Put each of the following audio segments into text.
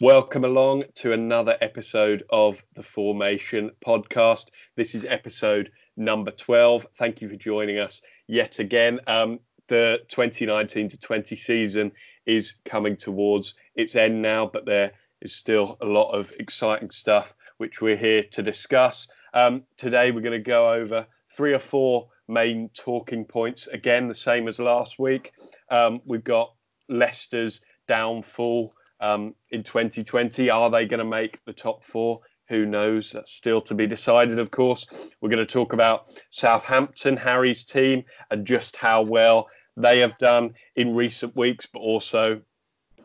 Welcome along to another episode of the Fourmation podcast. This is episode number 12. Thank you for joining us yet again. Um, the 2019 to 20 season is coming towards its end now, but there is still a lot of exciting stuff which we're here to discuss. Um, today, we're going to go over three or four main talking points. Again, the same as last week. Um, we've got Leicester's downfall um, in 2020. Are they going to make the top four? Who knows? That's still to be decided, of course. We're going to talk about Southampton, Harry's team, and just how well they have done in recent weeks, but also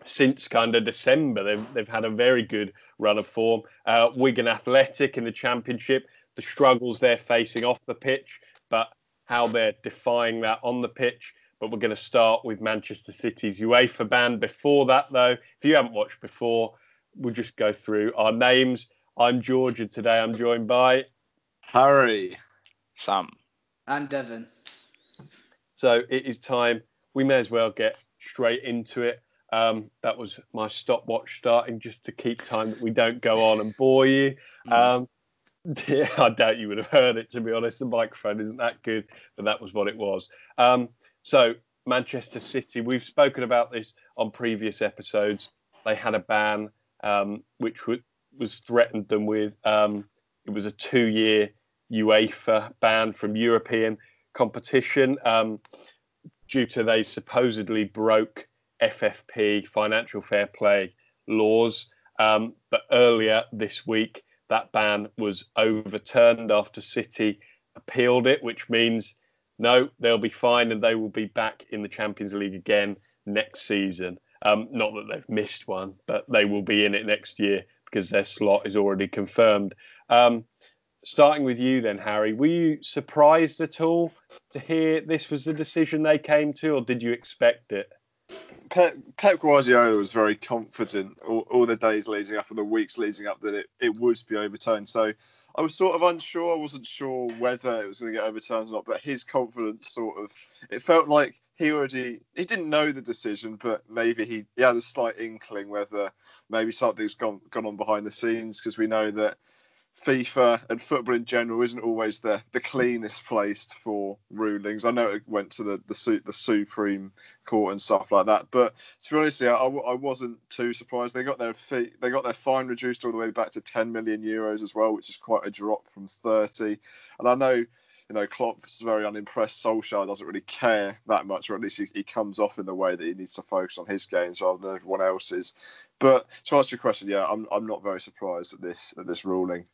since kind of December. They've, they've had a very good run of form. Uh, Wigan Athletic in the Championship, the struggles they're facing off the pitch, but how they're defying that on the pitch. But we're going to start with Manchester City's UEFA ban. Before that, though, if you haven't watched before, we'll just go through our names. I'm George, and today I'm joined by Harry, Sam, and Devon. So it is time. We may as well get straight into it. Um, that was my stopwatch starting just to keep time that we don't go on and bore you. Hmm. Um, yeah, I doubt you would have heard it, to be honest. The microphone isn't that good, but that was what it was. Um, so, Manchester City, we've spoken about this on previous episodes. They had a ban um, which w- was threatened them with. Um, it was a two year UEFA ban from European competition um, due to they supposedly broke FFP, financial fair play laws. Um, but earlier this week, that ban was overturned after City appealed it, which means no, they'll be fine and they will be back in the Champions League again next season. Um, not that they've missed one, but they will be in it next year because their slot is already confirmed. Um, starting with you then, Harry, were you surprised at all to hear this was the decision they came to, or did you expect it? Pep, Pep Guardiola was very confident all, all, the days leading up and the weeks leading up that it, it would be overturned. So I was sort of unsure. I wasn't sure whether it was going to get overturned or not, but his confidence sort of it felt like he already he didn't know the decision, but maybe he, he had a slight inkling whether maybe something's gone gone on behind the scenes because we know that FIFA and football in general isn't always the, the cleanest placed for rulings. I know it went to the, the the Supreme Court and stuff like that, but to be honest, yeah, I, I wasn't too surprised. They got their fee, they got their fine reduced all the way back to 10 million euros as well, which is quite a drop from 30. And I know you know, Klopp's very unimpressed. Solskjaer doesn't really care that much, or at least he, he, comes off in the way that he needs to focus on his games rather than everyone else's. But to answer your question, yeah, I'm I'm not very surprised at this at this ruling.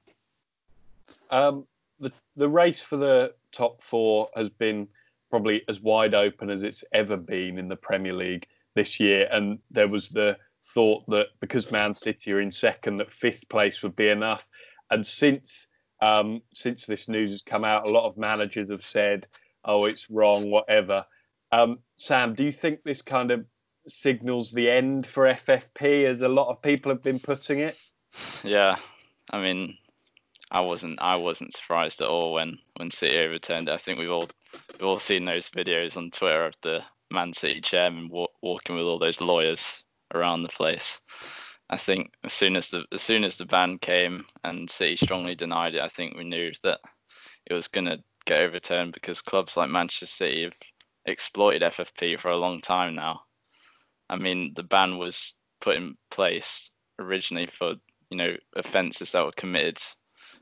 Um, the the race for the top four has been probably as wide open as it's ever been in the Premier League this year, and there was the thought that because Man City are in second, that fifth place would be enough. And since um, since this news has come out, a lot of managers have said, "Oh, it's wrong," whatever. Um, Sam, do you think this kind of signals the end for FFP, as a lot of people have been putting it? Yeah, I mean, I wasn't I wasn't surprised at all when when City overturned it. I think we've all we've all seen those videos on Twitter of the Man City chairman wa- walking with all those lawyers around the place. I think as soon as the as soon as the ban came and City strongly denied it, I think we knew that it was going to get overturned because clubs like Manchester City have exploited FFP for a long time now. I mean, the ban was put in place originally for you know offences that were committed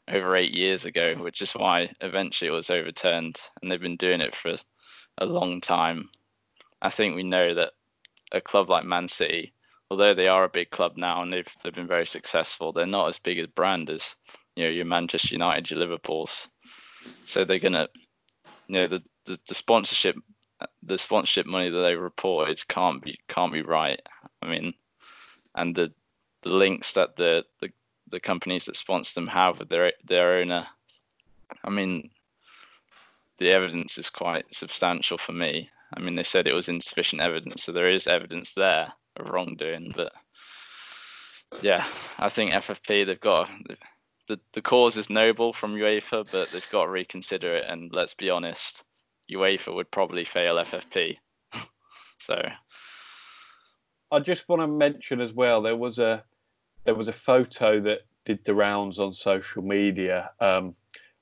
over eight years ago, which is why eventually it was overturned. And they've been doing it for a long time. I think we know that a club like Man City, although they are a big club now and they've they've been very successful, they're not as big a brand as you know your Manchester United, your Liverpool's. So they're gonna, you know, the, the, the sponsorship, the sponsorship money that they reported can't be can't be right. I mean, and the the links that the the the companies that sponsor them have with their their owner. I mean, the evidence is quite substantial for me. I mean, they said it was insufficient evidence, so there is evidence there of wrongdoing. But yeah, I think FFP they've got the the cause is noble from UEFA, but they've got to reconsider it. And let's be honest, UEFA would probably fail FFP. so I just want to mention as well there was a there was a photo that did the rounds on social media um,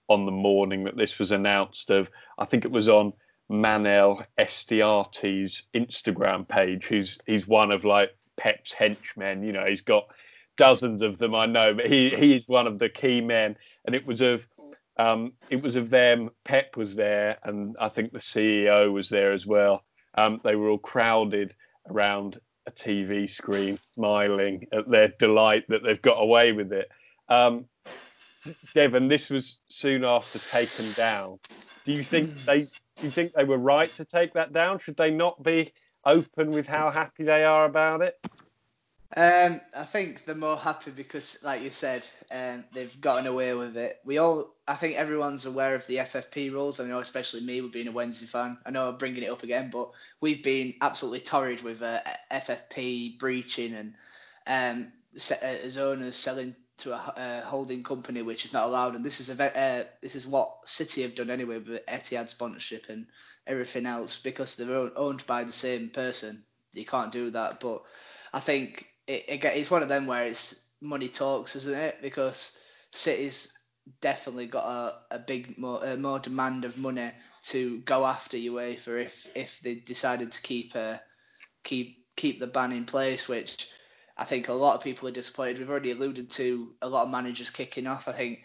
on the morning that this was announced. Of I think it was on Manel Estiarte's Instagram page. Who's he's one of like Pep's henchmen. You know, he's got dozens of them. I know, but he he is one of the key men. And it was of um, it was of them. Pep was there, and I think the CEO was there as well. Um, they were all crowded around a TV screen, smiling at their delight that they've got away with it. Um, Devon, this was soon after taken down. Do you think they? Do you think they were right to take that down? Should they not be open with how happy they are about it? Um, I think they're more happy because, like you said, um, they've gotten away with it. We all, I think everyone's aware of the FFP rules. I know, especially me, with being a Wednesday fan. I know I'm bringing it up again, but we've been absolutely torrid with uh, FFP breaching and um, uh, as owners selling to a, a, holding company which is not allowed. And this is a uh, this is what City have done anyway with Etihad sponsorship and everything else because they're owned by the same person. You can't do that, but I think it, it, it's one of them where it's money talks, isn't it? Because City's definitely got a, a big more a more demand of money to go after UEFA if if they decided to keep uh, keep keep the ban in place, which I think a lot of people are disappointed. We've already alluded to a lot of managers kicking off. I think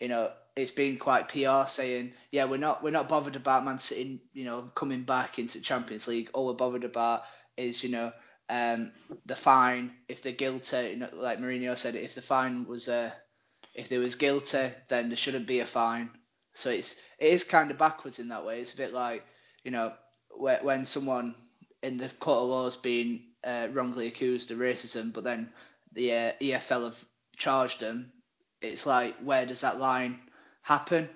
you know it's been quite PR saying, yeah, we're not we're not bothered about Man City, you know, coming back into Champions League. All we're bothered about is you know um, the fine, if they're guilty, like Mourinho said, if the fine was uh, if there was guilty, then there shouldn't be a fine. So it's it is kind of backwards in that way. It's a bit like you know when, when someone in the court of law is being uh, wrongly accused of racism, but then the uh, EFL have charged them. It's like where does that line happen?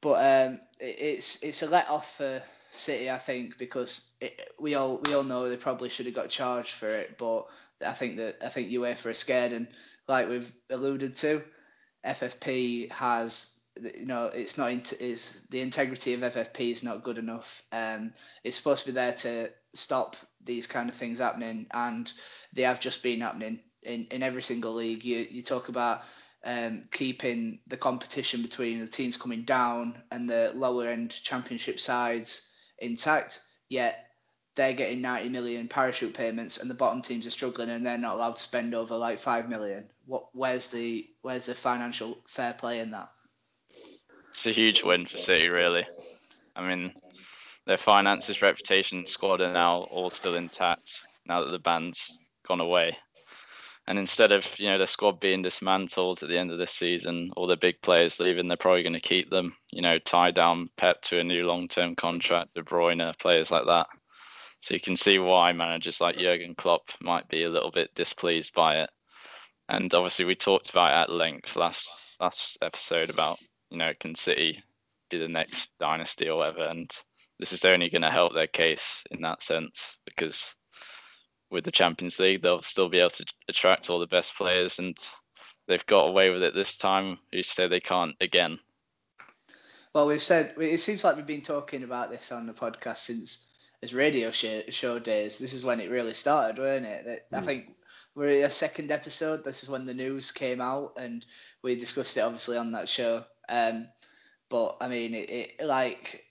But um, it, it's it's a let off for City, I think, because it, we all we all know they probably should have got charged for it, but I think that I think UEFA are scared, and like we've alluded to, FFP has you know it's not is the integrity of FFP is not good enough. Um, it's supposed to be there to stop these kind of things happening, and they have just been happening in, in every single league. You you talk about um, keeping the competition between the teams coming down and the lower end championship sides intact, yet they're getting 90 million parachute payments and the bottom teams are struggling and they're not allowed to spend over like 5 million. What where's the where's the financial fair play in that? It's a huge win for City really. I mean their finances, reputation, squad are now all still intact now that the ban's gone away. And instead of you know the squad being dismantled at the end of this season, all the big players leaving, they're probably going to keep them. You know, tie down Pep to a new long-term contract, De Bruyne, players like that. So you can see why managers like Jurgen Klopp might be a little bit displeased by it. And obviously, we talked about at length last last episode about you know can City be the next dynasty or whatever, and this is only going to help their case in that sense because with the Champions League, they'll still be able to attract all the best players, and they've got away with it this time. Who say they can't again? Well, we've said it seems like we've been talking about this on the podcast since as radio show, show days. This is when it really started, wasn't it? I hmm. think we're in a second episode. This is when the news came out, and we discussed it obviously on that show. Um, but I mean, it, it like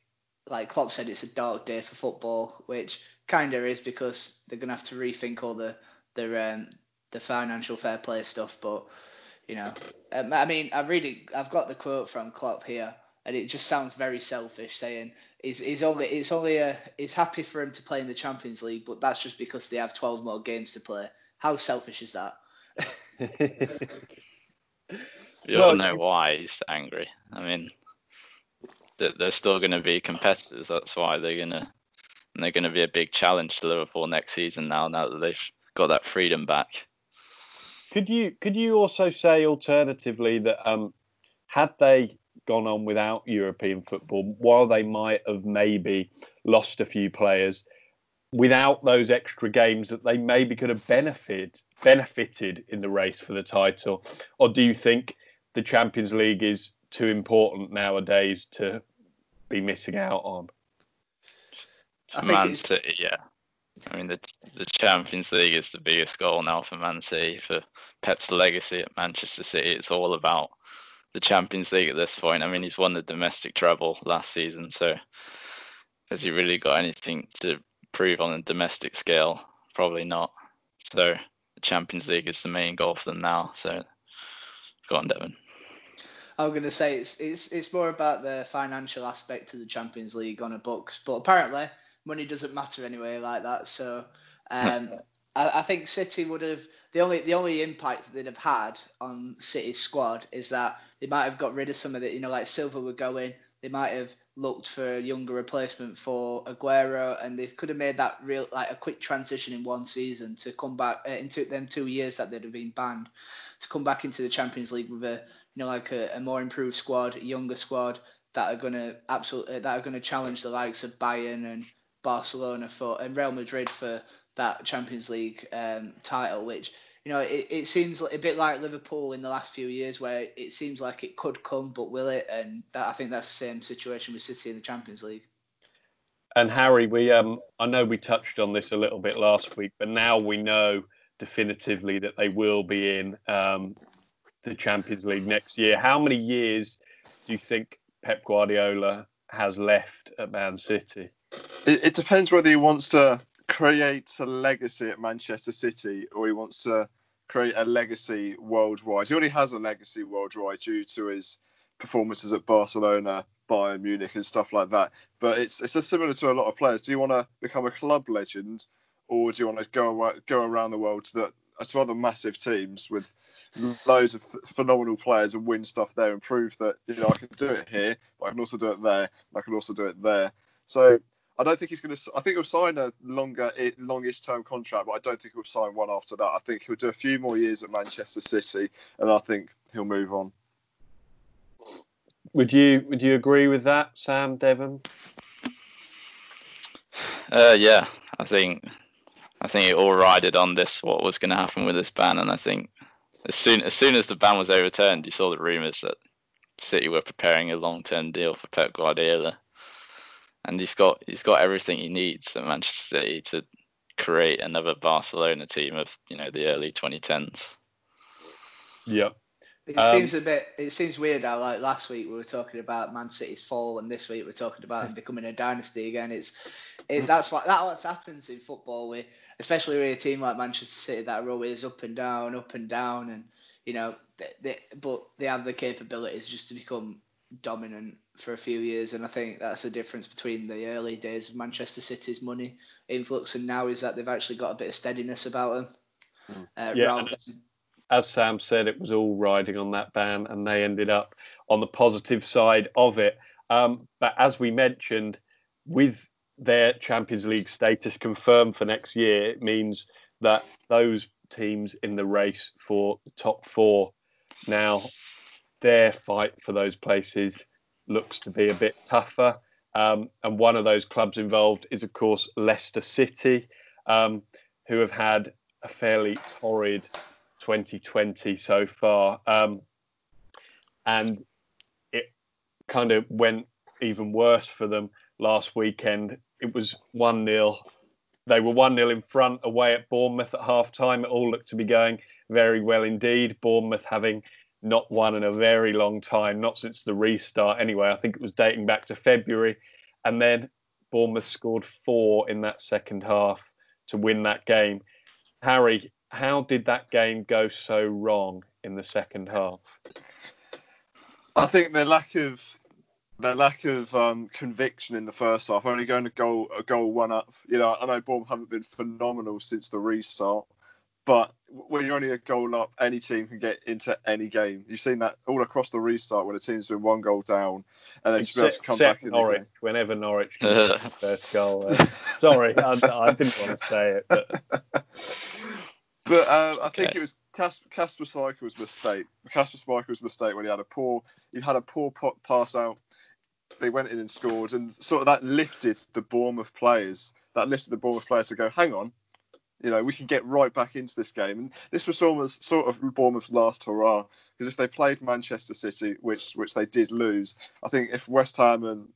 like Klopp said, it's a dark day for football, which kind of is because they're gonna have to rethink all the the um, the financial fair play stuff. But you know, um, I mean, I've really I've got the quote from Klopp here, and it just sounds very selfish, saying he's, he's only it's only a he's happy for him to play in the Champions League, but that's just because they have twelve more games to play. How selfish is that? you don't know why he's angry. I mean, they're still going to be competitors. That's why they're going to and they're going to be a big challenge to Liverpool next season now. Now that they've got that freedom back. Could you could you also say alternatively that um, had they gone on without European football, while they might have maybe lost a few players, without those extra games that they maybe could have benefited benefited in the race for the title, or do you think the Champions League is too important nowadays to be missing out on? Man City, yeah. I mean, the the Champions League is the biggest goal now for Man City. For Pep's legacy at Manchester City, it's all about the Champions League at this point. I mean, he's won the domestic treble last season, so has he really got anything to prove on a domestic scale? Probably not. So the Champions League is the main goal for them now. So go on, Devon. I was going to say it's it's it's more about the financial aspect of the Champions League on a books, but apparently money doesn't matter anyway like that. So um, I, I, think City would have the only the only impact they'd have had on City's squad is that they might have got rid of some of the You know, like Silva would go in. They might have looked for a younger replacement for Aguero, and they could have made that real like a quick transition in one season to come back uh, into them two years that they'd have been banned to come back into the Champions League with a you know like a, a more improved squad, a younger squad that are going to absolutely that are going to challenge the likes of Bayern and Barcelona for and Real Madrid for that Champions League um, title, which you know it, it seems a bit like Liverpool in the last few years, where it seems like it could come, but will it? And that, I think that's the same situation with City in the Champions League. And Harry, we um, I know we touched on this a little bit last week, but now we know definitively that they will be in um, the Champions League next year. How many years do you think Pep Guardiola has left at Man City? It, it depends whether he wants to create a legacy at Manchester City or he wants to create a legacy worldwide. He already has a legacy worldwide due to his performances at Barcelona, Bayern Munich, and stuff like that. But it's it's similar to a lot of players. Do you want to become a club legend, or do you want to go go around the world to the to other massive teams with loads of phenomenal players and win stuff there and prove that you know I can do it here, but I can also do it there. I can also do it there. So I don't think he's going to. I think he'll sign a longer, longest term contract, but I don't think he'll sign one after that. I think he'll do a few more years at Manchester City, and I think he'll move on. Would you Would you agree with that, Sam Devon? Uh, yeah, I think I think it all rided on this what was going to happen with this ban, and I think as soon as soon as the ban was overturned, you saw the rumours that City were preparing a long term deal for Pep Guardiola and he's got he's got everything he needs at Manchester City to create another Barcelona team of you know the early 2010s. Yeah. It um, seems a bit. It seems weird how like last week we were talking about Man City's fall, and this week we're talking about him becoming a dynasty again. It's it, that's what that what happens in football. We especially with a team like Manchester City that are always up and down, up and down, and you know, they, they, but they have the capabilities just to become dominant for a few years, and I think that's the difference between the early days of Manchester City's money influx and now is that they've actually got a bit of steadiness about them. Hmm. Uh, yeah, as, as Sam said, it was all riding on that ban, and they ended up on the positive side of it. Um, but as we mentioned, with their Champions League status confirmed for next year, it means that those teams in the race for the top four now their fight for those places looks to be a bit tougher. Um, and one of those clubs involved is, of course, Leicester City, um, who have had a fairly torrid 2020 so far. Um, and it kind of went even worse for them last weekend. It was 1 0. They were 1 0 in front away at Bournemouth at half time. It all looked to be going very well indeed. Bournemouth having not won in a very long time, not since the restart anyway. I think it was dating back to February. And then Bournemouth scored four in that second half to win that game. Harry, how did that game go so wrong in the second half? I think the lack of the lack of um, conviction in the first half, only going a goal a goal one up. You know, I know Bournemouth haven't been phenomenal since the restart, but when you're only a goal up, any team can get into any game. You've seen that all across the restart when a team's been one goal down and then just be able to come back in Norwich, the game. Whenever Norwich first goal. Uh, sorry, I, I, didn't want to say it. But, but uh, I think okay. it was Kasper Schmeichel's mistake. Kasper Schmeichel's mistake when he had a poor, he had a poor pass out. They went in and scored, and sort of that lifted the Bournemouth players. That lifted the Bournemouth players to go, hang on, you know, we can get right back into this game. And this was almost sort of Bournemouth's last hurrah because if they played Manchester City, which which they did lose, I think if West Ham and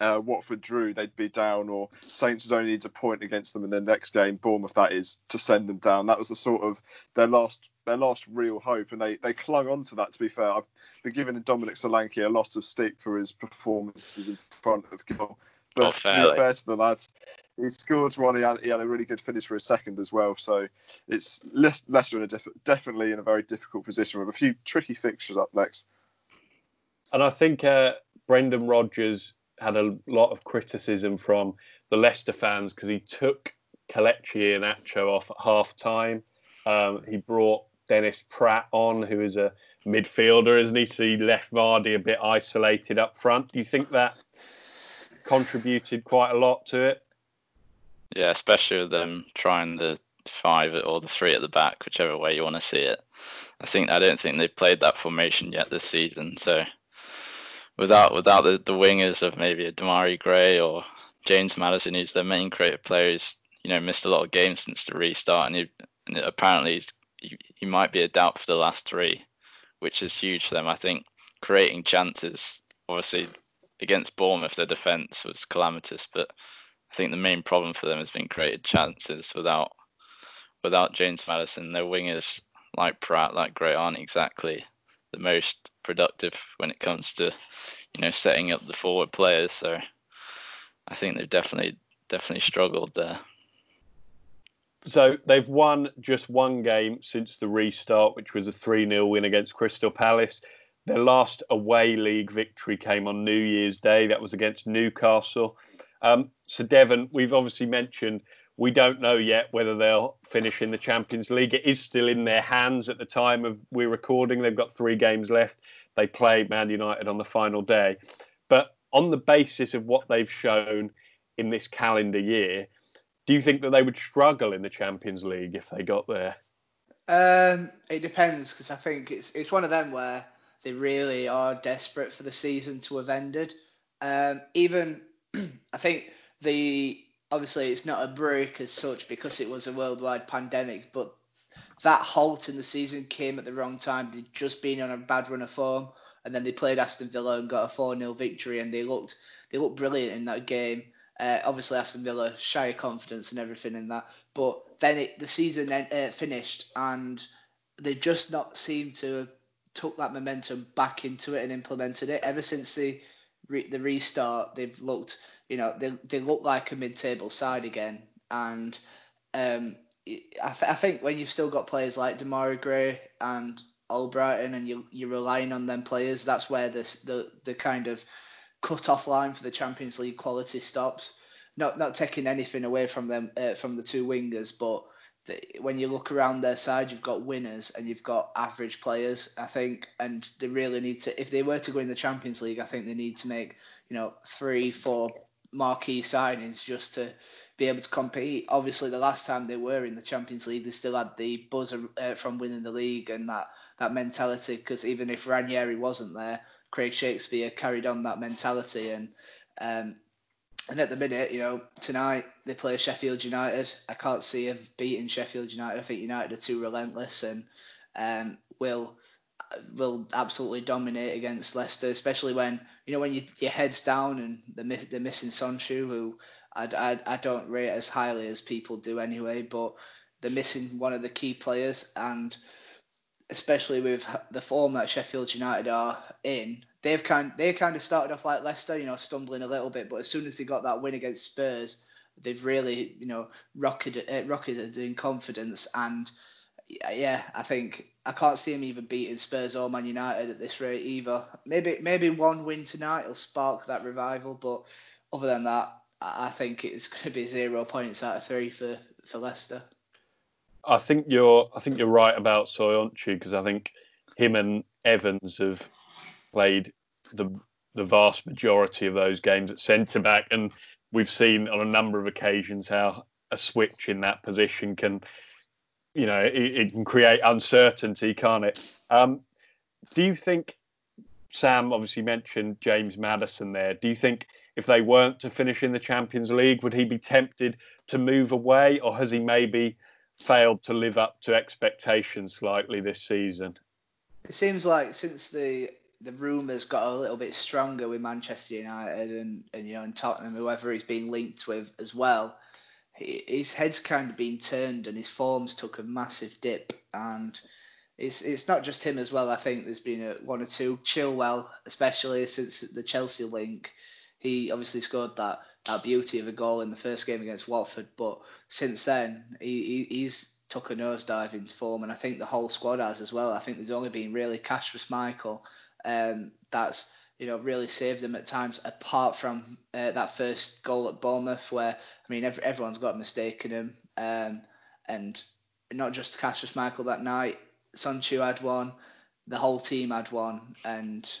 uh, Watford drew, they'd be down, or Saints only need a point against them in their next game. Bournemouth, that is, to send them down. That was the sort of their last their last real hope, and they they clung on to that. To be fair, I've been giving Dominic Solanke a lot of stick for his performances in front of goal. But Oh, to be fair to the lads, he scored one. He had, he had a really good finish for his second as well. So it's Le- Leicester in a diff- definitely in a very difficult position with a few tricky fixtures up next. And I think uh, Brendan Rodgers had a lot of criticism from the Leicester fans because he took Kelechi Iheanacho off at half time. Um, he brought Dennis Praet on, who is a midfielder, isn't he? So he left Vardy a bit isolated up front. Do you think that contributed quite a lot to it? Yeah, especially with them trying the five or the three at the back, whichever way you want to see it. I think I don't think they've played that formation yet this season. So without without the, the wingers of maybe a Demarai Gray or James Maddison, who's their main creative player, who's you know missed a lot of games since the restart, and, he, and apparently he, he might be a doubt for the last three, which is huge for them. I think creating chances, obviously against Bournemouth, their defence was calamitous, but I think the main problem for them has been created chances without without James Maddison. Their wingers like Praet, like Gray, aren't exactly the most productive when it comes to you know setting up the forward players. So I think they've definitely definitely struggled there. So they've won just one game since the restart, which was a 3 0 win against Crystal Palace. Their last away league victory came on New Year's Day. That was against Newcastle. Um, so, Devon, we've obviously mentioned we don't know yet whether they'll finish in the Champions League. It is still in their hands at the time of we're recording. They've got three games left. They play Man United on the final day. But on the basis of what they've shown in this calendar year, do you think that they would struggle in the Champions League if they got there? Um, it depends because I think it's it's one of them where they really are desperate for the season to have ended. Um, even I think the obviously it's not a break as such because it was a worldwide pandemic, but that halt in the season came at the wrong time. They'd just been on a bad run of form, and then they played Aston Villa and got a four 0 victory, and they looked they looked brilliant in that game. Uh, obviously, Aston Villa shy of confidence and everything in that, but then it, the season uh, finished, and they just not seemed to have took that momentum back into it and implemented it. Ever since the re- the restart, they've looked, you know, they they look like a mid-table side again, and um, I, th- I think when you've still got players like Demarai Gray and Albrighton, and you you're relying on them players, that's where this the the kind of cut off line for the Champions League quality stops. Not not taking anything away from them uh, from the two wingers, but when you look around their side, you've got winners and you've got average players. I think, and they really need to. If they were to go in the Champions League, I think they need to make you know three, four marquee signings just to be able to compete. Obviously, the last time they were in the Champions League, they still had the buzz uh, from winning the league and that that mentality. Because even if Ranieri wasn't there, Craig Shakespeare carried on that mentality and. Um, and at the minute, you know, tonight they play Sheffield United. I can't see them beating Sheffield United. I think United are too relentless and um, will will absolutely dominate against Leicester, especially when you know when you, your head's down and they're, they're missing Soyuncu, who I, I, I don't rate as highly as people do anyway, but they're missing one of the key players, and especially with the form that Sheffield United are in, they've kind they kind of started off like Leicester, you know, stumbling a little bit, but as soon as they got that win against Spurs, they've really you know rocketed uh, rocketed in confidence, and yeah, I think I can't see them even beating Spurs or Man United at this rate either. Maybe maybe one win tonight will spark that revival, but other than that, I think it's going to be zero points out of three for for Leicester. I think you're I think you're right about Soyuncu because I think him and Evans have played the the vast majority of those games at centre back, and we've seen on a number of occasions how a switch in that position can, you know, it, it can create uncertainty, can't it? Um, do you think Sam obviously mentioned James Maddison there? Do you think if they weren't to finish in the Champions League, would he be tempted to move away, or has he maybe failed to live up to expectations slightly this season? It seems like since the the rumours got a little bit stronger with Manchester United and, and you know and Tottenham, whoever he's been linked with as well. His head's kind of been turned and his forms took a massive dip and it's it's not just him as well. I think there's been a, one or two Chilwell, especially since the Chelsea link. He obviously scored that that beauty of a goal in the first game against Watford, but since then he, he he's took a nosedive in form, and I think the whole squad has as well. I think there's only been really Kasper Schmeichel um, that's you know really saved them at times. Apart from uh, that first goal at Bournemouth, where I mean every, everyone's got a mistake in him, um, and not just Kasper Schmeichel that night. Soyuncu had one, the whole team had one, and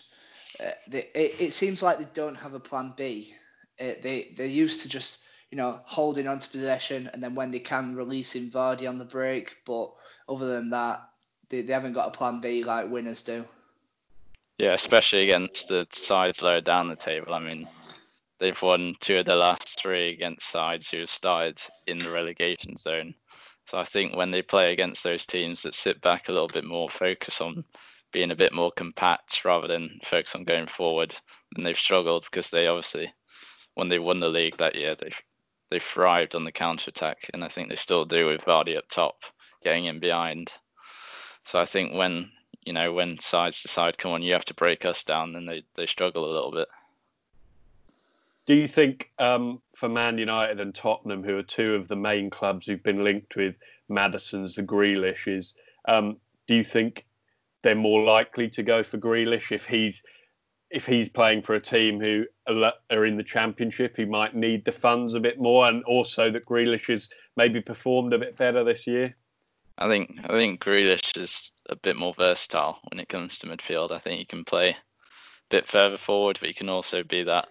uh, they, it, it seems like they don't have a plan B. It, uh, they they're used to just you know holding on to possession, and then when they can releasing Vardy on the break. But other than that, they, they haven't got a plan B like winners do. Yeah, especially against the sides lower down the table. I mean, they've won two of the last three against sides who have started in the relegation zone. So I think when they play against those teams that sit back a little bit more, focus on being a bit more compact rather than focus on going forward, And they've struggled because they obviously, when they won the league that year, they they thrived on the counter attack, and I think they still do with Vardy up top, getting in behind. So I think when you know when sides decide, come on, you have to break us down, then they they struggle a little bit. Do you think um, for Man United and Tottenham, who are two of the main clubs who've been linked with Maddison's, the Grealishes, um, do you think they're more likely to go for Grealish if he's if he's playing for a team who are in the championship, he might need the funds a bit more, and also that Grealish has maybe performed a bit better this year. I think I think Grealish is a bit more versatile when it comes to midfield. I think he can play a bit further forward, but he can also be that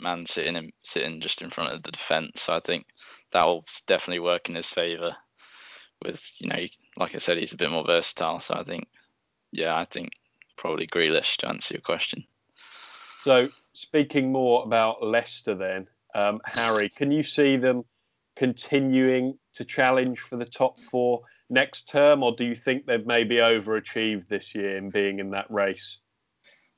man sitting in, sitting just in front of the defence. So I think that will definitely work in his favour. With you know, like I said, he's a bit more versatile. So I think, yeah, I think probably Grealish to answer your question. So speaking more about Leicester, then um, Harry, can you see them continuing to challenge for the top four next term, or do you think they've maybe overachieved this year in being in that race?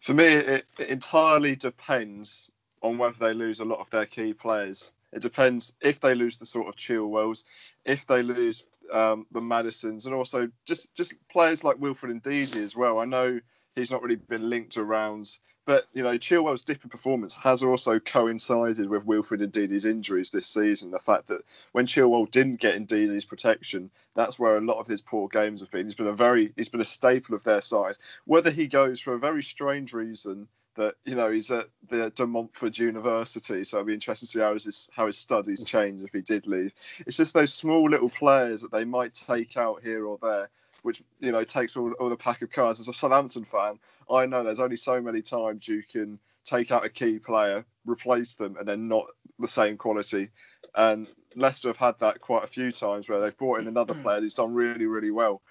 For me, it, it entirely depends on whether they lose a lot of their key players. It depends if they lose the sort of Chilwells, if they lose um, the Maddisons, and also just just players like Wilfred Ndidi as well. I know he's not really been linked around, but you know Chilwell's dip in performance has also coincided with Wilfred Ndidi's injuries this season. The fact that when Chilwell didn't get Ndidi's protection, that's where a lot of his poor games have been. He's been a very he's been a staple of their side. Whether he goes for a very strange reason that you know he's at the De Montfort University, so I'd be interested to see how his how his studies change if he did leave. It's just those small little players that they might take out here or there, which you know takes all, all the pack of cards. As a Southampton fan, I know there's only so many times you can take out a key player, replace them, and then not the same quality. And Leicester have had that quite a few times where they've brought in another player who's done really, really well.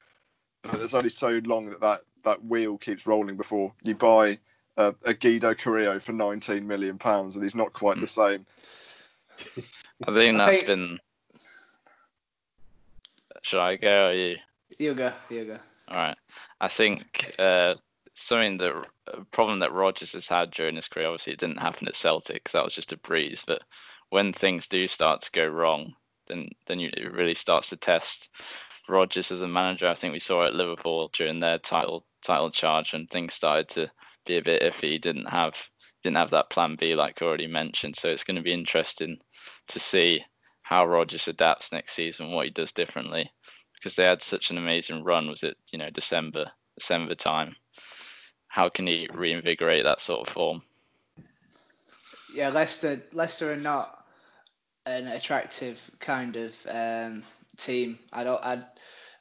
But there's only so long that that, that wheel keeps rolling before you buy a, a Guido Carrillo for 19 million pounds, and he's not quite the hmm. same. I think that's I think... been. Should I go or you? You go. You go. All right. I think uh, something that a problem that Rodgers has had during his career. Obviously, it didn't happen at Celtic because that was just a breeze. But when things do start to go wrong, then then you, it really starts to test Rodgers as a manager. I think we saw at Liverpool during their title title charge, and things started to be a bit iffy. Didn't have didn't have that plan B like already mentioned. So it's going to be interesting to see how Rodgers adapts next season, what he does differently, because they had such an amazing run. Was it you know December December time? How can he reinvigorate that sort of form? Yeah, Leicester Leicester are not an attractive kind of um, team. I don't. I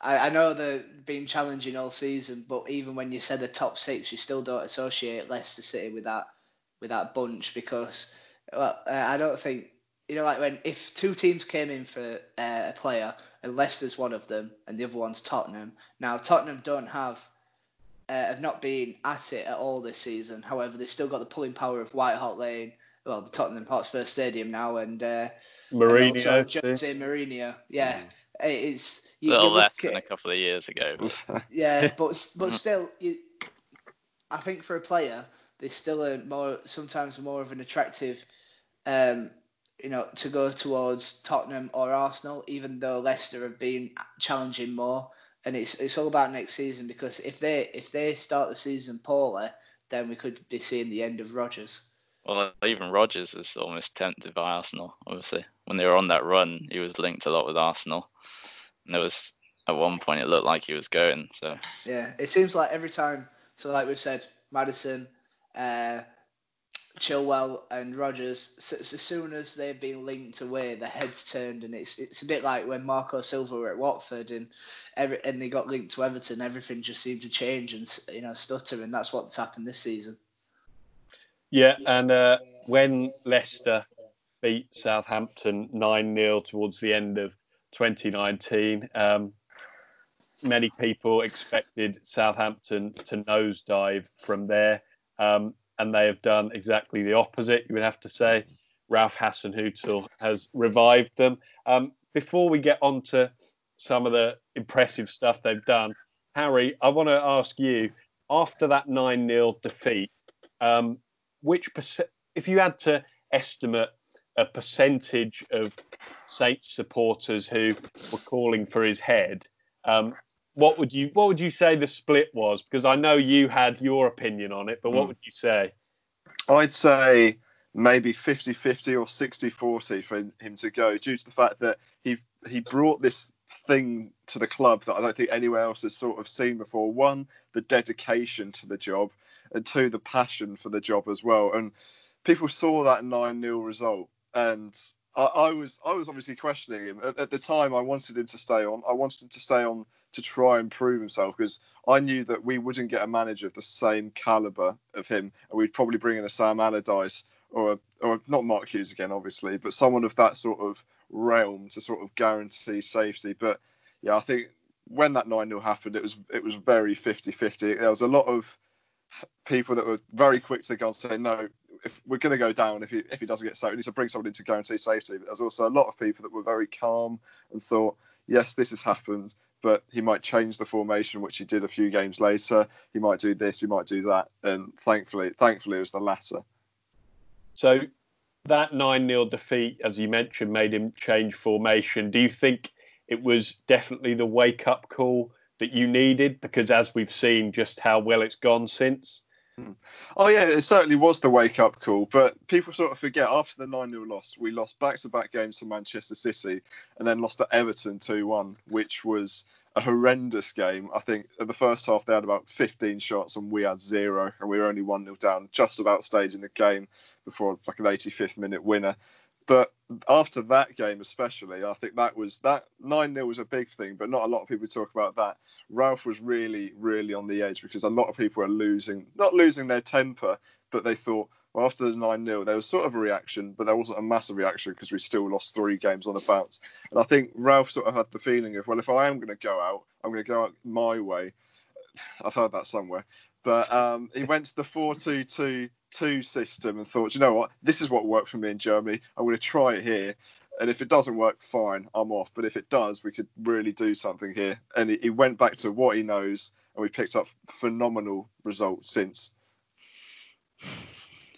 I, I know they've been challenging all season, but even when you said the top six, you still don't associate Leicester City with that with that bunch because well, uh, I don't think you know like when if two teams came in for uh, a player and Leicester's one of them and the other one's Tottenham. Now Tottenham don't have uh, have not been at it at all this season. However, they've still got the pulling power of White Hart Lane, well, the Tottenham Hotspur Stadium now, and uh, Mourinho, and Jose Mourinho. Yeah, mm. it's you, a little less than a couple of years ago. yeah, but but still, you, I think for a player, there's still a more sometimes more of an attractive, um, you know, to go towards Tottenham or Arsenal, even though Leicester have been challenging more. And it's it's all about next season because if they if they start the season poorly, then we could be seeing the end of Rodgers. Well, even Rodgers was almost tempted by Arsenal. Obviously, when they were on that run, he was linked a lot with Arsenal, and there was at one point it looked like he was going. So yeah, it seems like every time. So like we've said, Maddison, uh, Chilwell, and Rodgers. As soon as they've been linked away, the heads turned, and it's it's a bit like when Marco Silva were at Watford and every and they got linked to Everton. Everything just seemed to change and you know stutter, and that's what's happened this season. Yeah, and uh, when Leicester beat Southampton 9 0 towards the end of 2019, um, many people expected Southampton to nosedive from there, um, and they have done exactly the opposite, you would have to say. Ralph Hasenhüttl has revived them. Um, before we get on to some of the impressive stuff they've done, Harry, I want to ask you after that 9 0 defeat, um, which percent, if you had to estimate a percentage of Saints supporters who were calling for his head, um, what would you what would you say the split was? Because I know you had your opinion on it, but what mm. would you say? I'd say maybe 50-50 or 60-40 for him to go due to the fact that he he brought this thing to the club that I don't think anyone else has sort of seen before. One, the dedication to the job, and two, the passion for the job as well. And people saw that 9 0 result. And I, I, was I was obviously questioning him. At, at, the time, I wanted him to stay on. I wanted him to stay on to try and prove himself because I knew that we wouldn't get a manager of the same caliber of him. And we'd probably bring in a Sam Allardyce or, or not Mark Hughes again, obviously, but someone of that sort of realm to sort of guarantee safety. But yeah, I think when that 9 0 happened, it was it was very 50 50. There was a lot of people that were very quick to go and say, no, if we're going to go down if he, if he doesn't get sacked, we need to bring someone in to guarantee safety. But there's also a lot of people that were very calm and thought, yes, this has happened, but he might change the formation, which he did a few games later. He might do this, he might do that. And thankfully, thankfully, it was the latter. So that 9 0 defeat, as you mentioned, made him change formation. Do you think it was definitely the wake up call that you needed? Because as we've seen just how well it's gone since. Hmm. Oh yeah, it certainly was the wake up call. But people sort of forget after the nine 0 loss, we lost back to back games to Manchester City, and then lost to Everton two one, which was a horrendous game. I think at the first half they had about 15 shots and we had zero, and we were only one 0 down, just about staging the game before like an 85th minute winner. But after that game, especially, I think that was that 9 0 was a big thing, but not a lot of people talk about that. Ralph was really, really on the edge because a lot of people were losing, not losing their temper, but they thought, well, after the 9 0, there was sort of a reaction, but there wasn't a massive reaction because we still lost three games on the bounce. And I think Ralph sort of had the feeling of, well, if I am going to go out, I'm going to go out my way. I've heard that somewhere. But um, he went to the 4 2 2 2 system and thought, you know what, this is what worked for me in Germany. I'm going to try it here. And if it doesn't work, fine, I'm off. But if it does, we could really do something here. And he went back to what he knows, and we picked up phenomenal results since.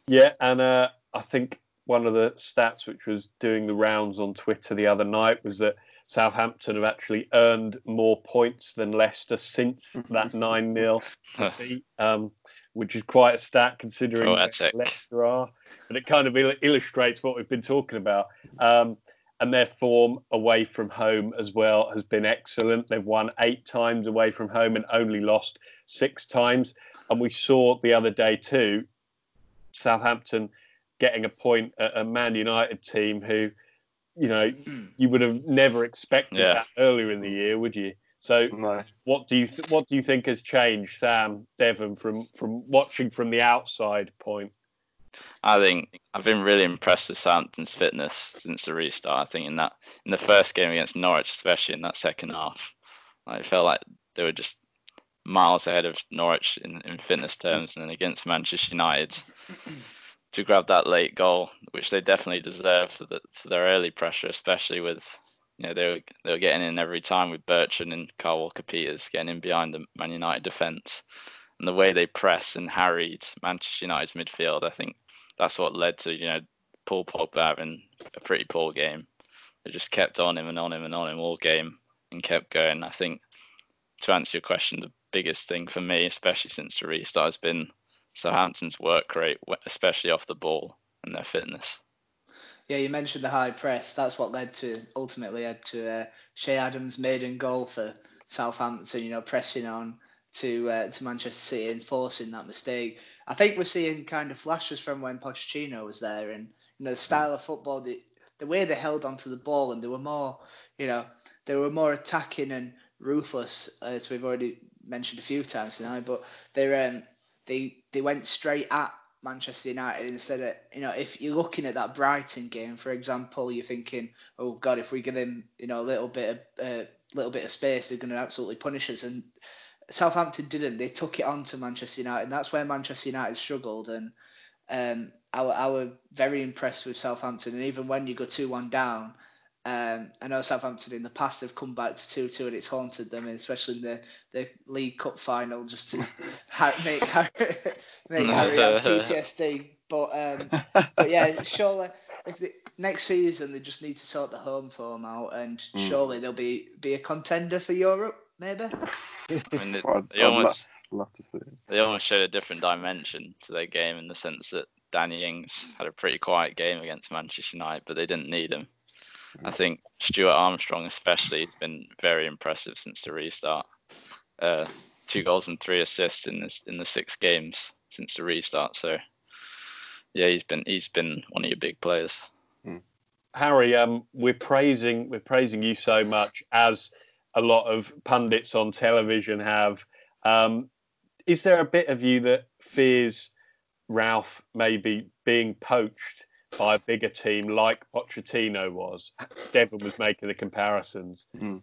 Yeah, and uh, I think one of the stats which was doing the rounds on Twitter the other night was that Southampton have actually earned more points than Leicester since that 9 0 defeat, um, which is quite a stat considering Leicester are. But it kind of illustrates what we've been talking about. Um, and their form away from home as well has been excellent. They've won eight times away from home and only lost six times. And we saw the other day too, Southampton getting a point at a Man United team who you know, mm. you would have never expected yeah. that earlier in the year, would you? So, no. what do you th- what do you think has changed, Sam Devon, from from watching from the outside point? I think I've been really impressed with Southampton's fitness since the restart. I think in that in the first game against Norwich, especially in that second half, it felt like they were just miles ahead of Norwich in, in fitness terms, and then against Manchester United to grab that late goal, which they definitely deserve for, the, for their early pressure, especially with you know they were they were getting in every time with Bertrand and Kyle Walker Peters getting in behind the Man United defence, and the way they press and harried Manchester United's midfield, I think that's what led to you know Paul Pogba having a pretty poor game. They just kept on him and on him and on him all game and kept going. I think to answer your question, the biggest thing for me, especially since the restart, has been Southampton's work rate, especially off the ball and their fitness. Yeah, you mentioned the high press. That's what led to ultimately led to uh, Che Adams' maiden goal for Southampton. You know, pressing on to uh, to Manchester City and forcing that mistake. I think we're seeing kind of flashes from when Pochettino was there, and you know the style of football, the the way they held onto the ball, and they were more, you know, they were more attacking and ruthless, as we've already mentioned a few times tonight. But they um, they they went straight at Manchester United instead of you know if you're looking at that Brighton game for example you're thinking oh god if we give them you know a little bit of a uh, little bit of space they're going to absolutely punish us. And Southampton didn't. They took it on to Manchester United. And that's where Manchester United struggled. And um, I, I were very impressed with Southampton. And even when you go 2-1 down um, I know Southampton in the past have come back to two two, and it's haunted them, especially in the, the League Cup final, just to make Harry, make Harry have PTSD. But um, but yeah, surely if the, next season they just need to sort the home form out, and mm. surely they'll be be a contender for Europe, maybe. I mean, they, they almost love, love to see. They almost showed a different dimension to their game in the sense that Danny Ings had a pretty quiet game against Manchester United, but they didn't need him. I think Stuart Armstrong, especially, has been very impressive since the restart. Uh, two goals and three assists in this in the six games since the restart. So, yeah, he's been he's been one of your big players. Hmm. Harry, um, we're praising we're praising you so much as a lot of pundits on television have. Um, is there a bit of you that fears Ralph maybe being poached by a bigger team like Pochettino was. Devon was making the comparisons. Mm.